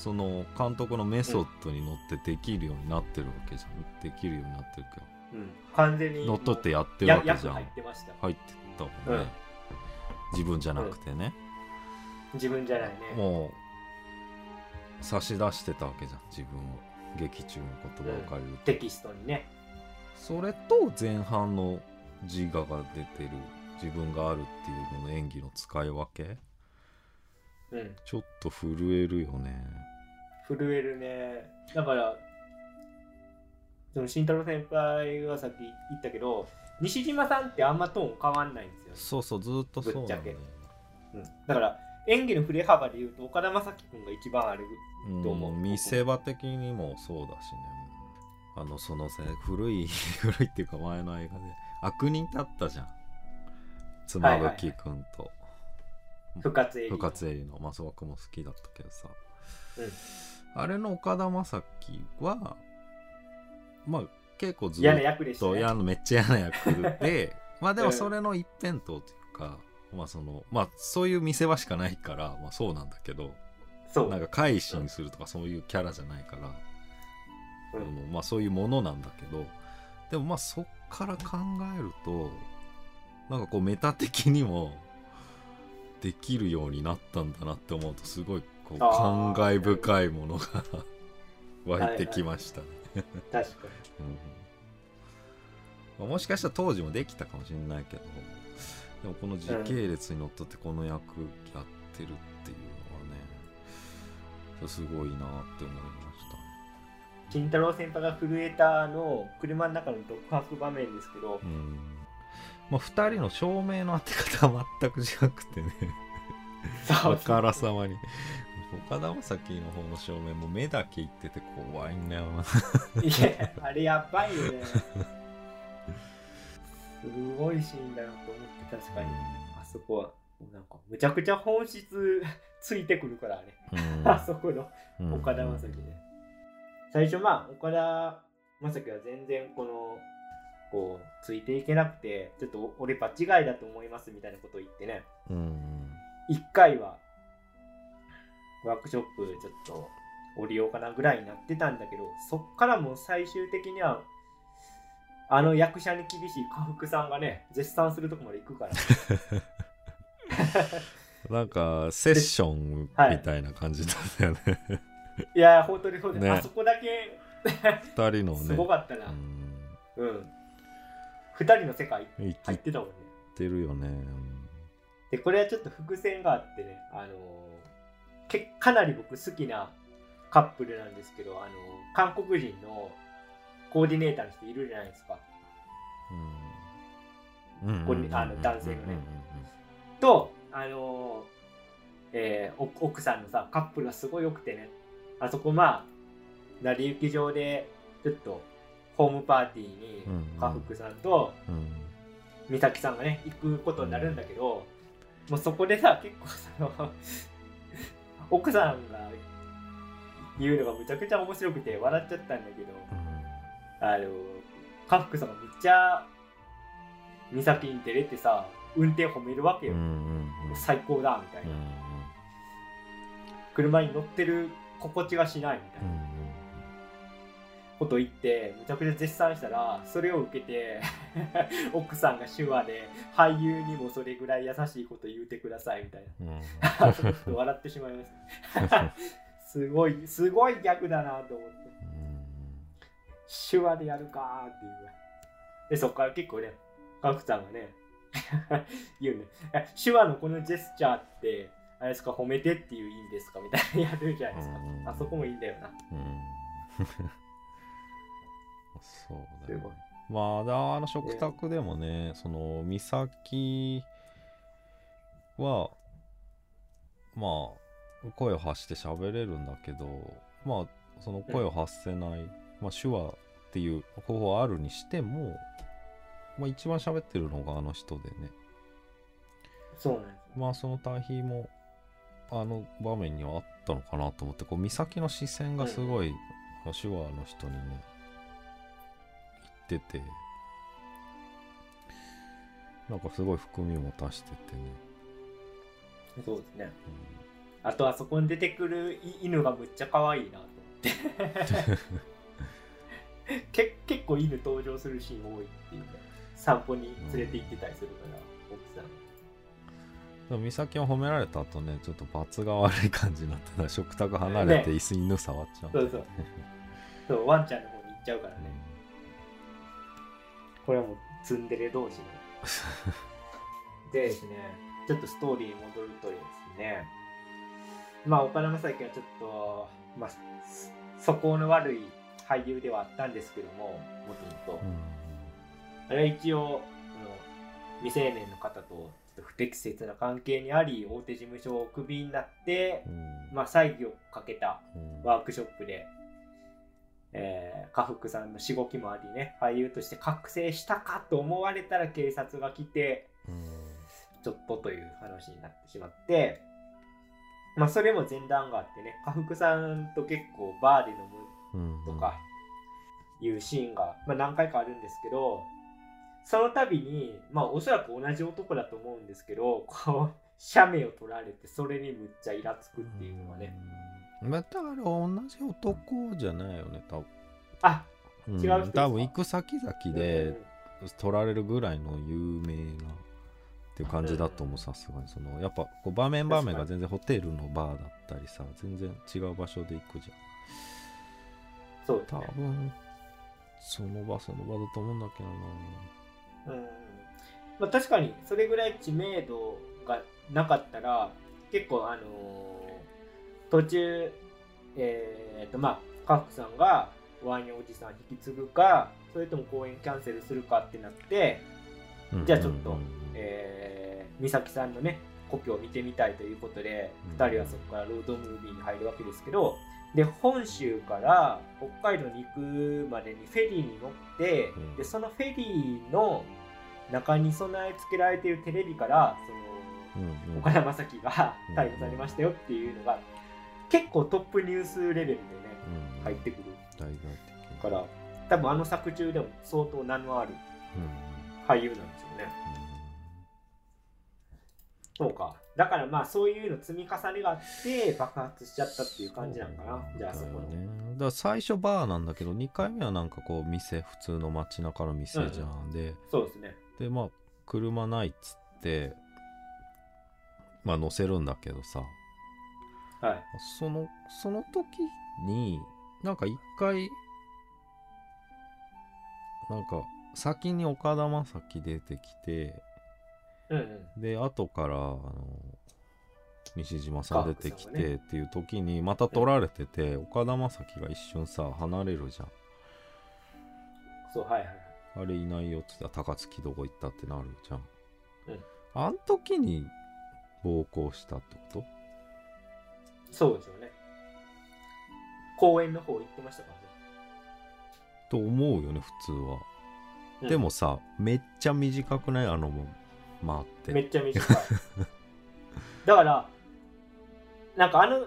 その監督のメソッドに乗ってできるようになってるわけじゃん、できるようになってるけうん、完全に。ど乗っ取ってやってるやわけじゃん。役入ってました。入ってったもんね、うん。自分じゃなくてね、自分じゃないね。もう差し出してたわけじゃん。自分を。劇中の言葉を借りると、テキストにね。それと前半の自我が出てる。自分があるっていうのの演技の使い分け。うん。ちょっと震えるよね震えるね。だからその慎太郎先輩がさっき言ったけど西島さんってあんまトーン変わんないんですよ、そうそうずっとそうなんだよ。ぶっうん、だから演技の振れ幅で言うと岡田将生君が一番あるどう。もうん見せ場的にもそうだしね。あのそのせ古い 古いっていうか前の映画で。悪人ってあったじゃん。妻夫木君と。深津絵里深津絵里の。まあそ僕も好きだったけどさ、うんあれの岡田将生はまあ結構ず嫌なっ役でしたね。と嫌なめっちゃ嫌な役で まあでもそれの一辺倒というか、まあそのまあそういう見せ場しかないから、まあ、そうなんだけどそう。なんか改心するとかそういうキャラじゃないから、うん。あのまあそういうものなんだけどでもまあそっから考えるとなんかこうメタ的にもできるようになったんだなって思うとすごいこうあ感ー慨深いものが 湧いてきましたね。確かうん。まあもしかしたら当時もできたかもしれないけどでもこの時系列にのっとってこの役やってるっていうのはねすごいなって思いました。に金太郎先輩が震えたの車の中の独白場面ですけどうん。まあ、2人の照明の当て方は全く違くてね。あからさまに岡田将生の方の照明も目だけいってて怖いんだよな。いやあれやばいよね。すごいシーンだなと思って確かに。あそこはなんかむちゃくちゃ本質ついてくるからあれ、うん。あそこのうん。岡田将生ね、最初まあ岡田将生は全然このこうついていけなくてちょっと俺場違いだと思いますみたいなことを言ってね。うん。一回はワークショップちょっと降りようかなぐらいになってたんだけどそっからもう最終的にはあの役者に厳しい家福さんがね絶賛するとこまで行くから。なんかセッションみたいな感じだったよね、いや本当にそうだ、ね。あそこだけ2人のね。すごかったな、うん。うん。二人の世界入ってたもんねてるよね。でこれはちょっと伏線があってねあのーけかなり僕好きなカップルなんですけどあのー韓国人のコーディネーターの人いるじゃないですか。あの男性がね。とあのーえーお奥さんのさカップルがすごい良くてね。あそこまあ成り行き場でちょっとホームパーティーに家福さんと美咲さんがね行くことになるんだけど、もうそこでさ結構その奥さんが言うのがむちゃくちゃ面白くて笑っちゃったんだけどあの家福さんがむっちゃ美咲に照れてさ運転褒めるわけよ、うんうんうん。最高だみたいな、うん車に乗ってる心地がしないみたいうん。なこと言ってむちゃくちゃ絶賛したらそれを受けて 奥さんが手話で俳優にもそれぐらい優しいこと言うてくださいみたいうんうん。なちょっと笑ってしまいました すごいすごい逆だなと思って。手話でやるかーっていう。でそっから結構ねガクさんがね 言うね。え手話のこのジェスチャーってあれですか褒めてっていう意味ですかみたいなやるじゃないですか。うん。あそこもいいんだよな。うんそうだね。まあだあの食卓でもねその美咲はまあ声を発して喋れるんだけどまあその声を発せない、まあ、手話っていう方法あるにしても、まあ、一番喋ってるのがあの人でね。そうなんですまあその対比もあの場面にはあったのかなと思ってこう美咲の視線がすごい、手話の人にね言ってて。なんかすごい含みも足しててね、そうですね。あとあそこに出てくるい犬がむっちゃ可愛いなと思って。け結構犬登場するシーン多いっていうか散歩に連れて行ってたりするから、奥さん。でも美咲も褒められた後ねちょっと罰が悪い感じになってた。食卓離れてね。椅子に犬触っちゃう、そうそう。そうワンちゃんの方に行っちゃうからねこれはもうツンデレ同士の。でですねちょっとストーリーに戻るとですね。まあ岡田将生はちょっとまあ素行の悪い俳優ではあったんですけどももともとうん。あれは一応未成年の方とちょっと不適切な関係にあり大手事務所をクビになってう、ん。まあ、再起をかけたうん。ワークショップで、えー、家福さんのしごきもありね俳優として覚醒したかと思われたら警察が来てうん。ちょっとという話になってしまってまあそれも前段があってね家福さんと結構バーで飲むうんとかいうシーンが、まあ、何回かあるんですけどその度にまあおそらく同じ男だと思うんですけどこう写メを取られてそれにむっちゃイラつくっていうのはねまあだから同じ男じゃないよね多分、あうん違う人多分行く先々で取られるぐらいの有名なっていう感じだと思うさすがに。そのやっぱこう場面場面が全然ホテルのバーだったりさ全然違う場所で行くじゃん。多そうね。分その場その場だと思うんだけどな。うん。まあ、確かにそれぐらい知名度がなかったら結構あのー途中えー、とまあカフクさんがワインおじさん引き継ぐかそれとも公演キャンセルするかってなって、じゃあちょっとえー、美咲さんのね故郷を見てみたいということで、うん。2人はそこからロードムービーに入るわけですけどで本州から北海道に行くまでにフェリーに乗って、うん。でそのフェリーの中に備え付けられているテレビからその岡田将生がうん。逮捕されましたよっていうのが結構トップニュースレベルでねうん入ってくるから多分あの作中でも相当名のあるうん俳優なんですよね。そうか。だからまあそういうの積み重ねがあって爆発しちゃったっていう感じなのかな。じゃあそこの。だよねだから最初バーなんだけど2回目はなんかこう店普通の街中の店じゃん、でそうですね。でまあ車ないっつってまあ乗せるんだけどさはい。そのその時になんか一回なんか先に岡田将生出てきてうんうん。で後からあの西島さん出てきてっていう時にまた取られてて、岡田将生が一瞬さ離れるじゃんそう、はいはいはい。あれいないよっつったら高槻どこ行ったってなるじゃん。うんあん時に暴行したってこと？そうでしょうね。公園の方行ってましたからね。と思うよね普通は。うんでもさめっちゃ短くない？あのもん回って。めっちゃ短い。だから、なんかあの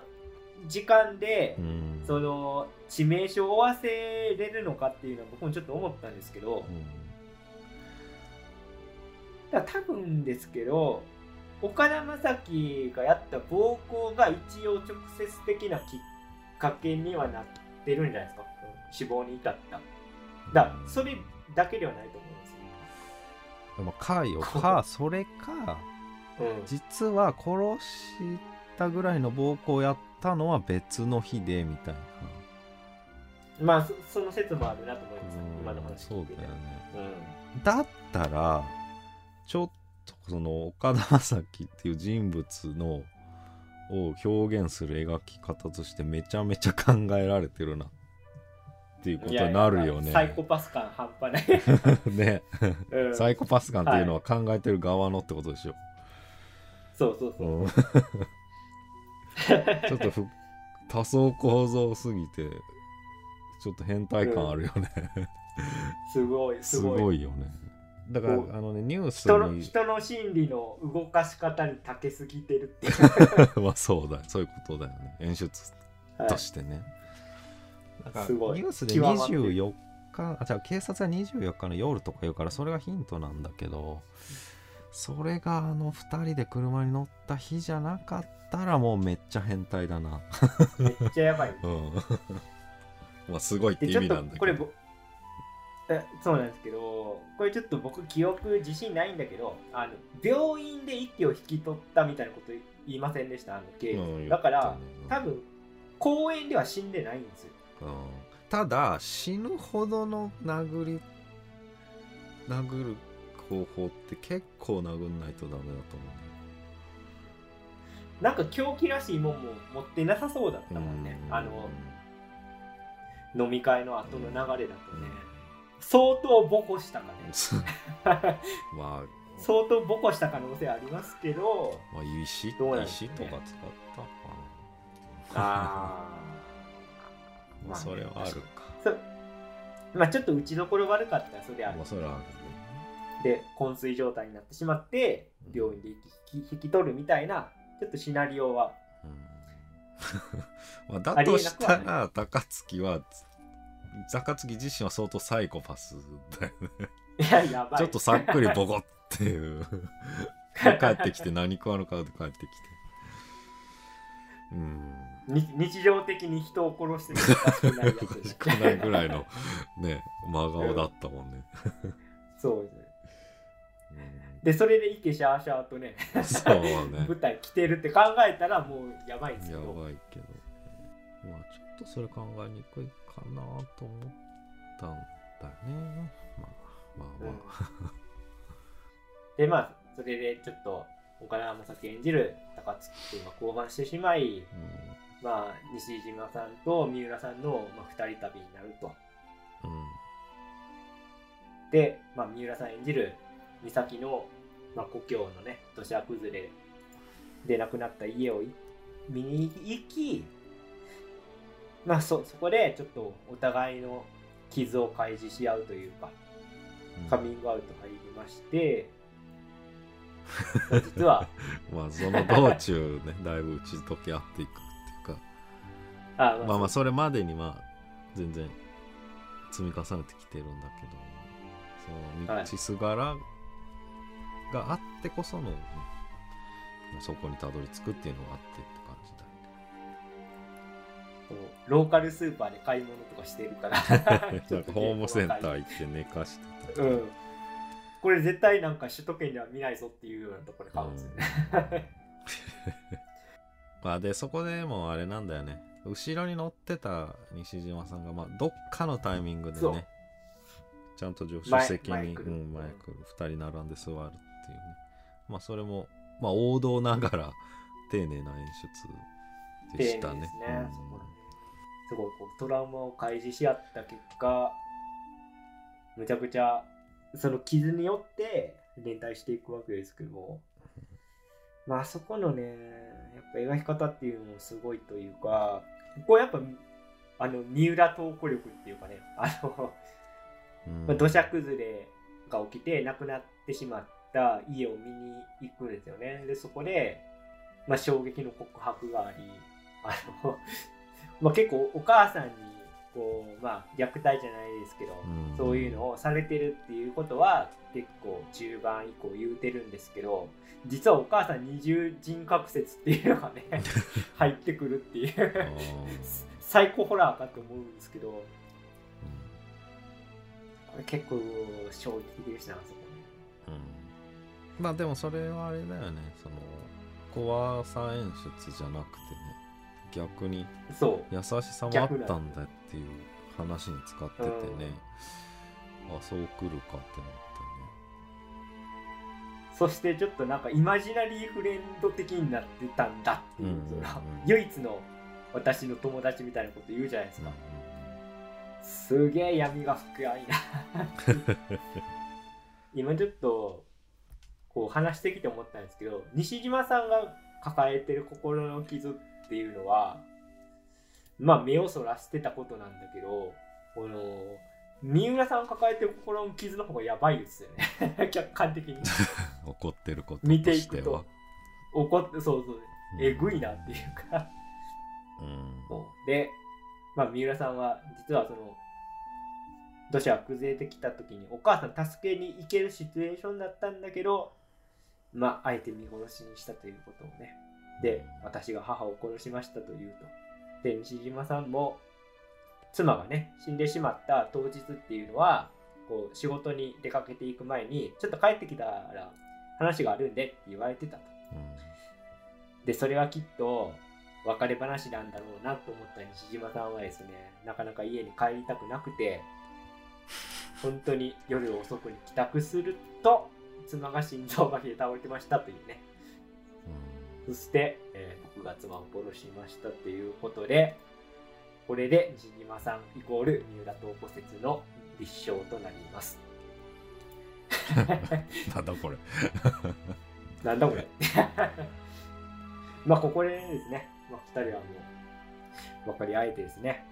時間で、うん。その致命傷を負わせれるのかっていうのは僕もちょっと思ったんですけど、うんだ多分ですけど岡田将生がやった暴行が一応直接的なきっかけにはなってるんじゃないですか。死亡に至っただそれだけではないと思うんですよ。でもかよこかそれかうん。実は殺したぐらいの暴行をやったのは別の日でみたいな。まあそその説もあるなと思います。うん今の話そうだよね。うん。だったらちょっとその岡田将生っていう人物のを表現する描き方としてめちゃめちゃ考えられてるなっていうことになるよね。サイコパス感半端ない、ね うんサイコパス感っていうのは考えてる側のってことでしょ。そうそうそう、うん ちょっとふ多層構造すぎてちょっと変態感あるよね。すごいすすごいごいよね。だからあのねニュース人のに人の心理の動かし方に長けすぎてるっていう、まあそうだよそういうことだよね演出はいとしてね。なんかすごいニュースで極まってる24日あじゃあ警察は24日の夜とか言うからそれがヒントなんだけどそれがあの2人で車に乗った日じゃなかったらもうめっちゃ変態だな。めっちゃやばい うん。まあすごいって意味なんだけど。これそうなんですけどこれちょっと僕記憶自信ないんだけどあの病院で息を引き取ったみたいなこと言いませんでした？あの刑事、うんだから、多分公園では死んでないんですよ。うん。ただ死ぬほどの殴り殴る方法って結構殴んないとダメだと思なんか狂気らしいもんも持ってなさそうだったうもんね、うんあの飲み会の後の流れだとね、相当ボコしたかね。まあ相当ボコした可能性ありますけど。まあ石ね。石とか使ったかあな まあそれはあるか。まあちょっと打ちどころ悪かったらそれある。まあそれはあるね。で昏睡状態になってしまってうん。病院で引き引き取るみたいなちょっとシナリオは。うん。まあだとしたら高槻は高槻自身は相当サイコパスだよね。いや、やばい。ちょっとさっくりボコっていう。で 帰ってきて何食わぬかで帰ってきて。うん。に日常的に人を殺してるおかしくないぐらいのね真顔だったもん。ね、そうですね。で、それでイケシャーシャーとね、うん、そうね。舞台来てるって考えたらもうやばいんですけやど。ばいけど。まあちょっとそれ考えにくいかなと思ったんだよね。まあまあまあ、で、まあ、それでちょっと岡田将生演じる高津君が降板してしまい、うん。まあ、西島さんと三浦さんの、まあ、二人旅になると。うん。で、まあ、三浦さん演じる美咲の、まあ、故郷のね土砂崩れで亡くなった家をい見に行き、まあ、そそこでちょっとお互いの傷を開示し合うというかカミングアウト入りまして、実はまあその道中ね だいぶ打ち解け合っていくっていうか。あ、まあまあそれまでにまあ全然積み重ねてきてるんだけどその道すがらがあってこその、ねそこにたどり着くっていうのがあってこうローカルスーパーで買い物とかしてるから。なんかホームセンター行って寝かしてたり。うん。これ絶対なんか首都圏では見ないぞっていうようなところで買うんですよね、まあでそこでもあれなんだよね。後ろに乗ってた西島さんがまあどっかのタイミングでねちゃんと助手席に前前来る。うん、前来る。2人並んで座るっていうね。まあそれもまあ王道ながら丁寧な演出でしたね。丁寧ですねそこすごいこうトラウマを開示し合った結果むちゃくちゃその傷によって連帯していくわけですけどまああそこのねやっぱ描き方っていうのもすごいというかここはやっぱあの三浦透子力っていうかねあのうんまあ、土砂崩れが起きて亡くなってしまった家を見に行くんですよね。で、そこで、まあ、衝撃の告白があり、あの、まあ、結構お母さんに、こう、まあ、虐待じゃないですけど、うん。そういうのをされてるっていうことは、結構中盤以降言うてるんですけど、実はお母さん二重人格説っていうのがね、入ってくるっていう、サイコホラーかと思うんですけど、これ結構衝撃的でしたな、そこね。うん。まあでもそれはあれだよね。その怖さ演出じゃなくてね逆にそう。優しさもあったんだっていう話に使っててね、あそう来るかってなってねそしてちょっとなんかイマジナリーフレンド的になってたんだっていう、うんうんうんその唯一の私の友達みたいなこと言うじゃないですか。すげえ闇が深いな。今ちょっとこう話してきて思ったんですけど、西島さんが抱えてる心の傷っていうのは、まあ目をそらしてたことなんだけど、この三浦さんが抱えてる心の傷の方がやばいですよね。客観的に。怒ってることと見ていしてはくと怒って、そうそう、えぐいなっていうか。うんそうで、まあ、三浦さんは実はその土砂が崩れてきた時にお母さん助けに行けるシチュエーションだったんだけどまああえて見殺しにしたということをね。で私が母を殺しましたというと。で西島さんも妻がね死んでしまった当日っていうのはこう仕事に出かけていく前にちょっと帰ってきたら話があるんでって言われてたと。でそれはきっと別れ話なんだろうなと思った西島さんはですねなかなか家に帰りたくなくて本当に夜遅くに帰宅すると妻が心臓麻痺で倒れてましたというね。そして、えー僕が妻を殺しましたということでこれで西島さんイコール三浦透子説の立証となります。なんだこれ。なんだこれ。まあここでですね、まあ、2人はもう分かり合えてですね。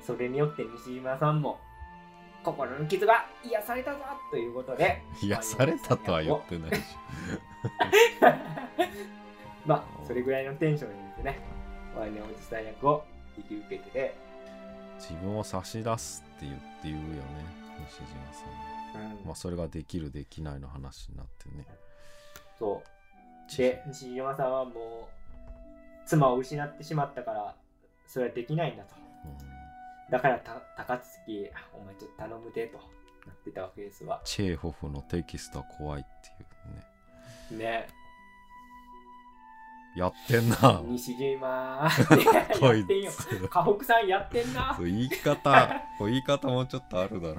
それによって西島さんも心の傷が癒されたぞということで。癒されたとは言ってないし。まあそれぐらいのテンションにですね。ワイネおじさん役を引き受けてて自分を差し出すって言って言うよね西島さん。うん。まあそれができるできないの話になってね。そう。で、西島さんはもう、妻を失ってしまったから、それはできないんだと。うんだからた、高槻、お前ちょっと頼むでとなってたわけですわ。チェーホフのテキストは怖いっていうねね。やってんな西島、こ いやってんよ。つ河北さんやってんな。言い方言い方もうちょっとあるだろ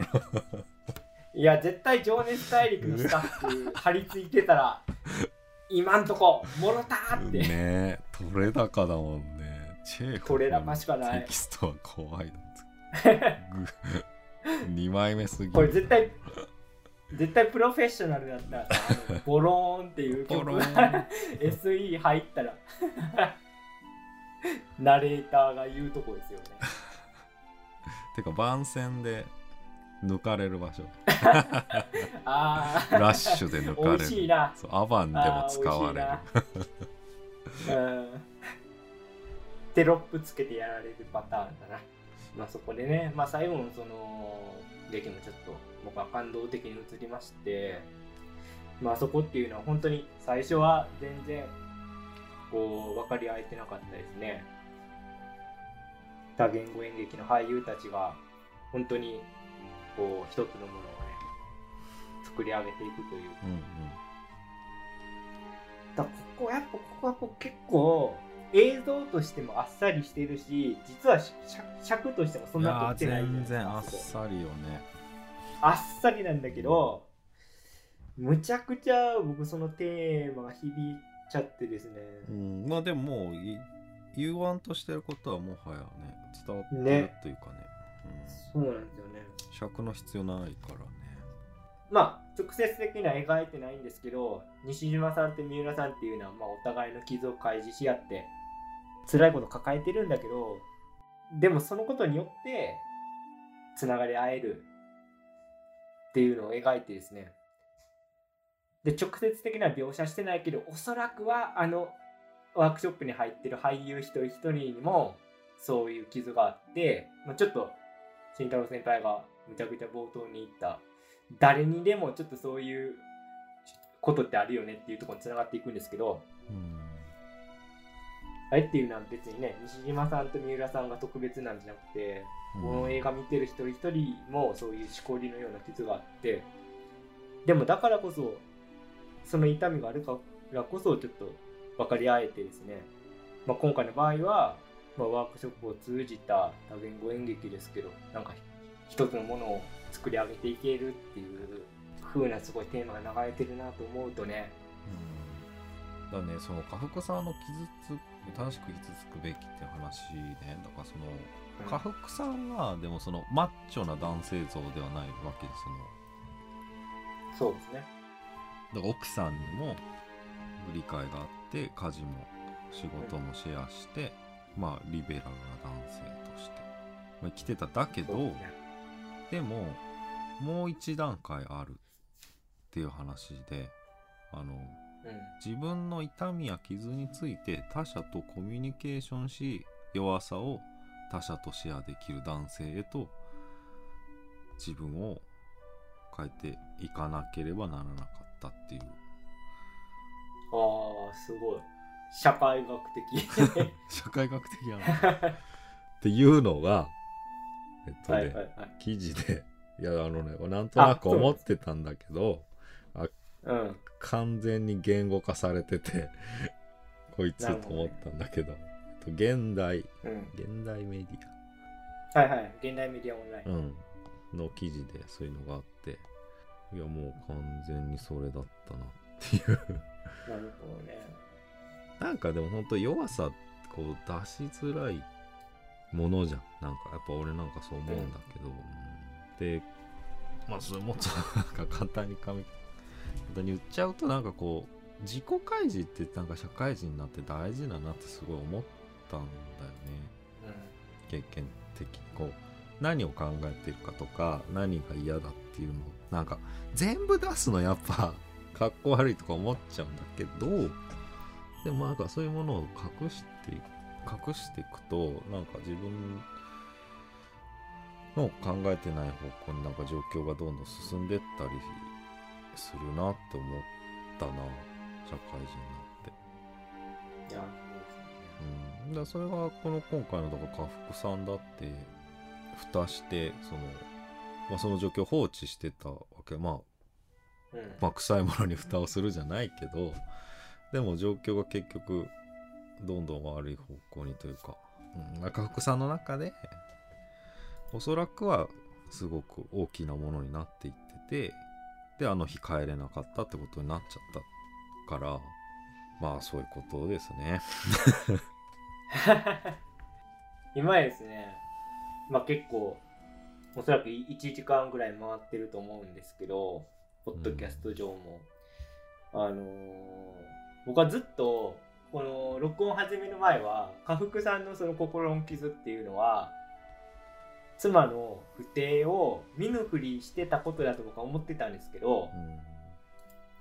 いや、絶対情熱大陸のスタッフ張り付いてたら、今んとこ、もろたーって。ねえ取れ高だもんねチェーホフ取れ高しかないテキストは怖いだって 2枚目すぎこれ絶対、絶対プロフェッショナルだった。らボローンっていう曲。ボロが SE 入ったら、ナレーターが言うとこですよね。てか番宣で抜かれる場所。ああ、ラッシュで抜かれ美味しいるな。そうアバンでも使われる。うん。テロップつけてやられるパターンだな。まあそこでね、まあ最後のその劇もちょっと僕は感動的に映りまして、まあそこっていうのは本当に最初は全然こう分かり合えてなかったですね。多言語演劇の俳優たちが本当にこう一つのものをね作り上げていくといううんうんだここやっぱここはこう結構映像としてもあっさりしてるし実はし尺尺としてもそんないやー撮ってない全然あっりさりよねあっさりなんだけどむちゃくちゃ僕そのテーマが響いちゃってですね、うん。まあでももうい言わんとしてることはもはやね伝わってるねというかね。そうなんですよね。うん、尺の必要ないからね。まあ直接的には描いてないんですけど西島さんと三浦さんっていうのは、まあ、お互いの傷を開示し合って辛いこと抱えてるんだけどでもそのことによってつながり合えるっていうのを描いてですね。で直接的な描写してないけどおそらくはあのワークショップに入ってる俳優一人一人にもそういう傷があって、まあ、ちょっと慎太郎先輩がむちゃくちゃ冒頭に言った誰にでもちょっとそういうことってあるよねっていうところにつながっていくんですけどうん。あれっていうのは別にね西島さんと三浦さんが特別なんじゃなくてこの映画見てる一人一人もそういうしこりのような傷があってでもだからこそその痛みがあるからこそちょっと分かり合えてですね、まあ、今回の場合は、まあ、ワークショップを通じた多言語演劇ですけどなんか一つのものを作り上げていけるっていう風なすごいテーマが流れてるなと思うとね。うん。だねその家福さんの傷つ正しく傷つくべきって話ね。だからその家福さんはでもそのマッチョな男性像ではないわけですそのそうですね。だから奥さんにも理解があって家事も仕事もシェアして、まあリベラルな男性として、まあ、生きてただけどね。でももう一段階あるっていう話であのうん自分の痛みや傷について他者とコミュニケーションし弱さを他者とシェアできる男性へと自分を変えていかなければならなかったっていう。ああすごい。社会学的。社会学的な。のっていうのがえっとね、はいはいはい。記事でいやあのねなんとなく思ってたんだけどうん。完全に言語化されてて こいつと思ったんだけど。えっと現代うん。現代メディはいはい。現代メディアオンライン、ア、うん、の記事でそういうのがあって。いやもう完全にそれだったなっていう。なるほどね。なんかでも本当弱さこう出しづらいものじゃん。なんかやっぱ俺なんかそう思うんだけど、でまあそれもっとなんか簡単に簡単に言っちゃうとなんかこう自己開示ってなんか社会人になって大事だなってすごい思ったんだよね。経験的にこう。何を考えてるかとか何が嫌だっていうのをなんか全部出すのやっぱかっこ悪いとか思っちゃうんだけどでもなんかそういうものを隠して隠していくとなんか自分の考えてない方向になんか状況がどんどん進んでったりするなって思ったな社会人になって。いやうん、だそれがこの今回のだから家福さんだって蓋してその,、まあ、その状況を放置してたわけ。まあそうですねまあ、臭いものに蓋をするじゃないけどでも状況が結局どんどん悪い方向にというか、うん、赤福さんの中でおそらくはすごく大きなものになっていっててであの日帰れなかったってことになっちゃったからまあそういうことですね。今やですね、まあ結構、おそらく1時間ぐらい回ってると思うんですけど、ポッドキャスト上も。あのー僕はずっと、この録音始める前は、家福さんのその心の傷っていうのは、妻の不定を見ぬふりしてたことだと僕は思ってたんですけど、うん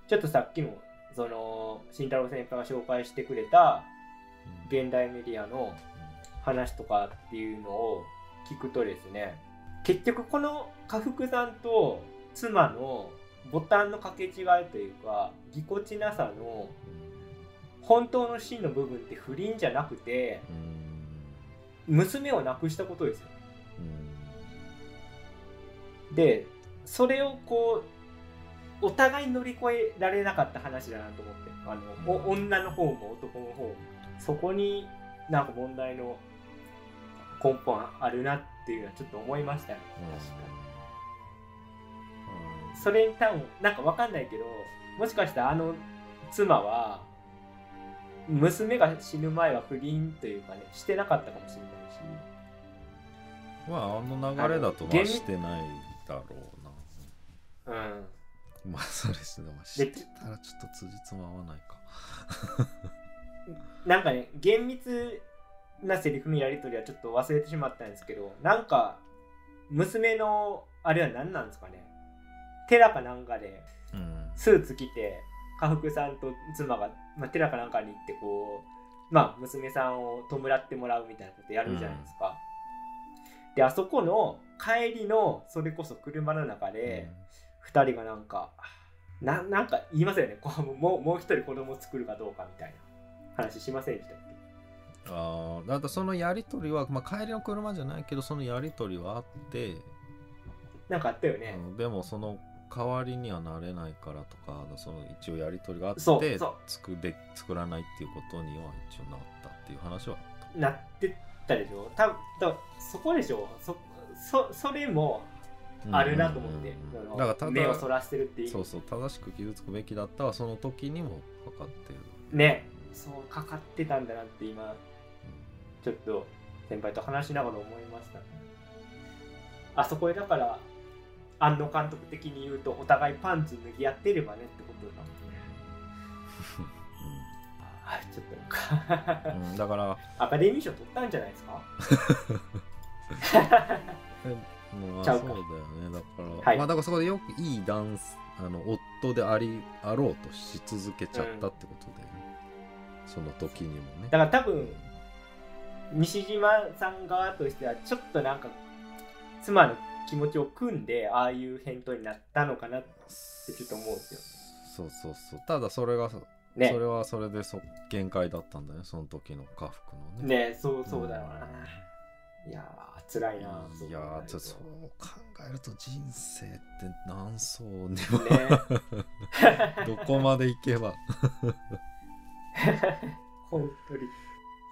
ちょっとさっきの、その、慎太郎先輩が紹介してくれた、現代メディアの話とかっていうのを聞くとですね結局この家福さんと妻のボタンの掛け違いというかぎこちなさの本当の真の部分って不倫じゃなくてうん。娘を亡くしたことですようんでそれをこうお互い乗り越えられなかった話だなと思って。あのお女の方も男の方もそこになんか問題の根本あるなっていうのはちょっと思いましたね。確かにそれに多分なんかわかんないけどもしかしたらあの妻は娘が死ぬ前は不倫というかねしてなかったかもしれないし。まああの流れだとはしてないだろうな。うん。まあそれしてまあ知ってたらちょっと辻褄合わないか。なんかね厳密なセリフのやり取りはちょっと忘れてしまったんですけどなんか娘のあれは何なんですかね。寺かなんかでうん。スーツ着て家福さんと妻が、まあ、寺かなんかに行ってこうまあ娘さんを弔ってもらうみたいなことやるじゃないですか、であそこの帰りのそれこそ車の中で2人がなんかななんか言いますよね。こうもうもう一人子供作るかどうかみたいな。話しませんでしたっけ？ああだからそのやり取りは、まあ、帰りの車じゃないけどそのやり取りはあって、なんかあったよね、うんでもその代わりにはなれないからとかその一応やり取りがあって作で作らないっていうことには一応なったっていう話はあった。なってたでしょ。多分だそこでしょ。そそそれもあるなと思って、うん。だから目をそらしてるっていう。そうそう正しく傷つくべきだったはその時にもかかってる。ね。そうかかってたんだなって今ちょっと先輩と話しながら思いました。ねあそこでだから庵野監督的に言うとお互いパンツ脱ぎ合ってればねってことだ。ねあちょっと。なんかうんうんだから。アカデミー賞取ったんじゃないですか？まあちゃうか。そうだよね。だから、はい。まあだからそこでよくいいダンスあの夫でありあろうとし続けちゃったってことだよね、その時にもね。だから多分西島さん側としてはちょっとなんか妻の気持ちを組んでああいう返答になったのかなってちょっと思うんですよ。そうそうそう。ただそれが、ね。それはそれでそ限界だったんだね。その時の家福のね。ねそうそうだろうな、いやー辛いなうんいやーちょっと。そう考えると人生って何層にもね。どこまで行けば。本当に。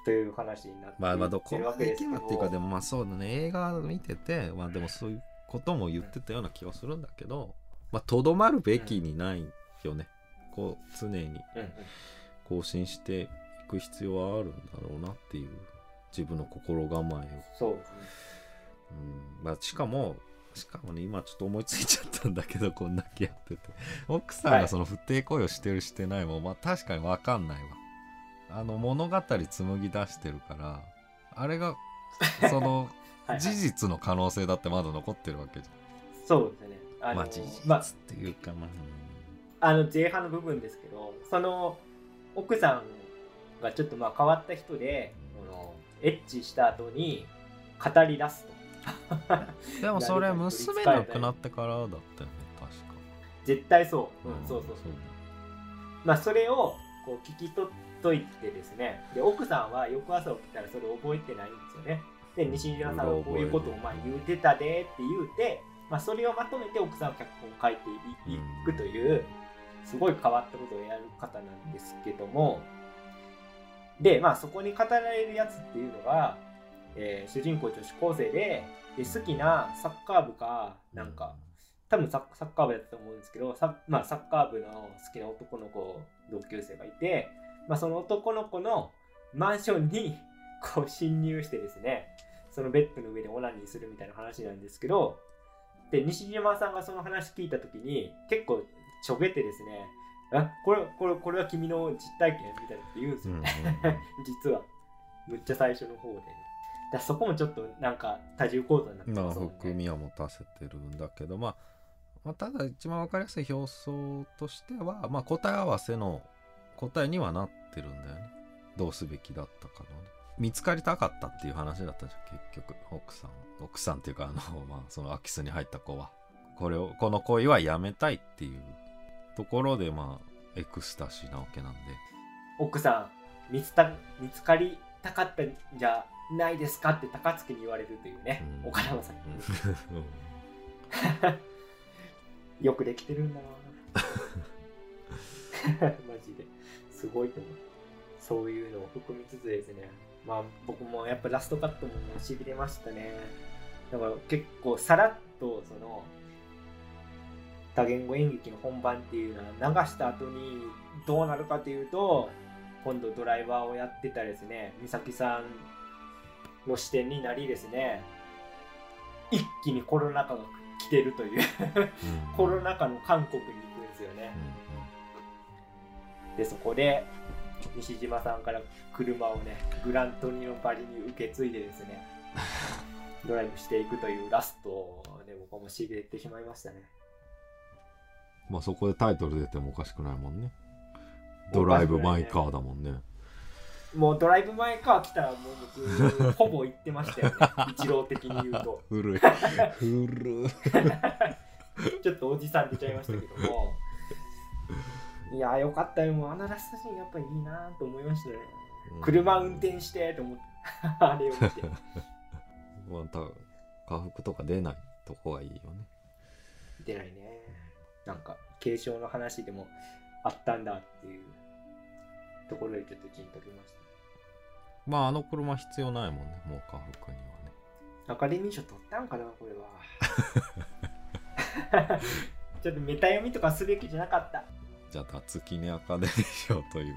という話になってまあまあどこまで行けばっていうかでもまあそうだね。映画見ててまあでもそういうことも言ってたような気はするんだけどまあとどまるべきにないよね、こう常に更新していく必要はあるんだろうなっていう自分の心構えを、そう。ですねうん。まあ、しかもしかもね今ちょっと思いついちゃったんだけどこんだけやってて。奥さんはい。がその不貞行為をしてるしてないも、まあ確かに分かんないわ。あの物語紡ぎ出してるからあれが そのはいはい。事実の可能性だってまだ残ってるわけじそうですね。あゃんのまあ事実まあっていうかまあ、あの前半の部分ですけどその奥さんがちょっとまあ変わった人でこのエッチした後に語り出すと。でもそれ 娘亡くなってからだったよね確か。絶対そう、うんうんそうそうそう。まあそれをこう聞き取っといてですね。で奥さんは翌朝起きたらそれ覚えてないんですよね。で西島さんがこういうことをまあ言うてたでって言うて、まあ、それをまとめて奥さんは脚本を書いていいくというすごい変わったことをやる方なんですけども。でまあそこに語られるやつっていうのが、えー主人公女子高生でで好きなサッカー部かなんか多分サッカー部だったと思うんですけどサ,、まあ、サッカー部の好きな男の子同級生がいて、まあ、その男の子のマンションにこう侵入してですねそのベッドの上でオナニーするみたいな話なんですけどで西島さんがその話聞いた時に結構ちょげてですねあこれこれこれは君の実体験？みたいなって言うんですよ。実は。むっちゃ最初の方で。だそこもちょっとなんか多重構造になってます。ね含みは持たせてるんだけど、まあ、まあただ一番わかりやすい表層としては、まあ、答え合わせの答えにはなってるんだよね。どうすべきだったかのね。見つかりたかったっていう話だったじゃん結局奥さん。奥さんっていうかあの、まあ、その空き巣に入った子は。これをこの行為はやめたいっていうところでまあエクスタシーなわけなんで。奥さん見つた見つかりたかったんじゃないですかって高槻に言われるというね、うん。岡山さん。に、うん。よくできてるんだな マジで。すごいと思う。そういうのを含みつつですね。まあ僕もやっぱラストカットもしびれましたね。だから結構さらっとその多言語演劇の本番っていうのは流した後にどうなるかというと今度ドライバーをやってたですね美咲さんの視点になりですね一気にコロナ禍が来てるというコロナ禍の韓国に行くんですよね。うんでそこで西島さんから車をねグラントニのバリに受け継いでですねドライブしていくというラストで僕もしびれてしまいましたねまあそこでタイトル出てもおかしくないもんね。ドライブ・マイ・カーだもんね。もうドライブ前から来たらもう僕ほぼ行ってましたよね。一郎的に言うと。古い。古い。ちょっとおじさん出ちゃいましたけども。いやーよかったよ。もうあのラストシーンやっぱりいいなと思いましたね。車運転してと思って。あれを見て。また家福とか出ないとこがいいよね。出ないねなんか継承の話でもあったんだっていうところでちょっとジンときましまああの車必要ないもんね。もう家福にはね。たアカデミー賞取ったんかなこれは。ちょっとメタ読みとかすべきじゃなかった。じゃあ脱記念アカデミー賞という。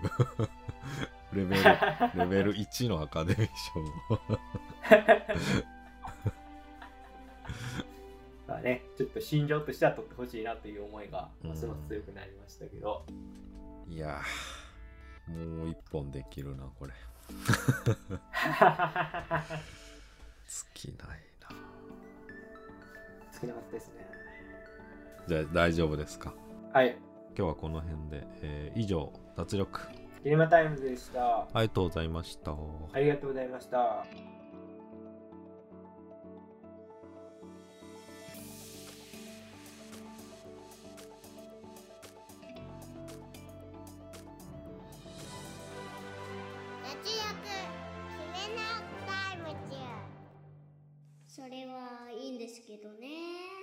レベルレベル1のアカデミー賞 をまあねちょっと心情としては取ってほしいなという思いがうん。ますます強くなりましたけど、いやーもう一本できるなこれ。尽きないな。少なかったですね。じゃあ大丈夫ですか？はい。今日はこの辺で、えー以上脱力。キネマタイムズでした。ありがとうございました。ありがとうございましたそれはいいんですけどね。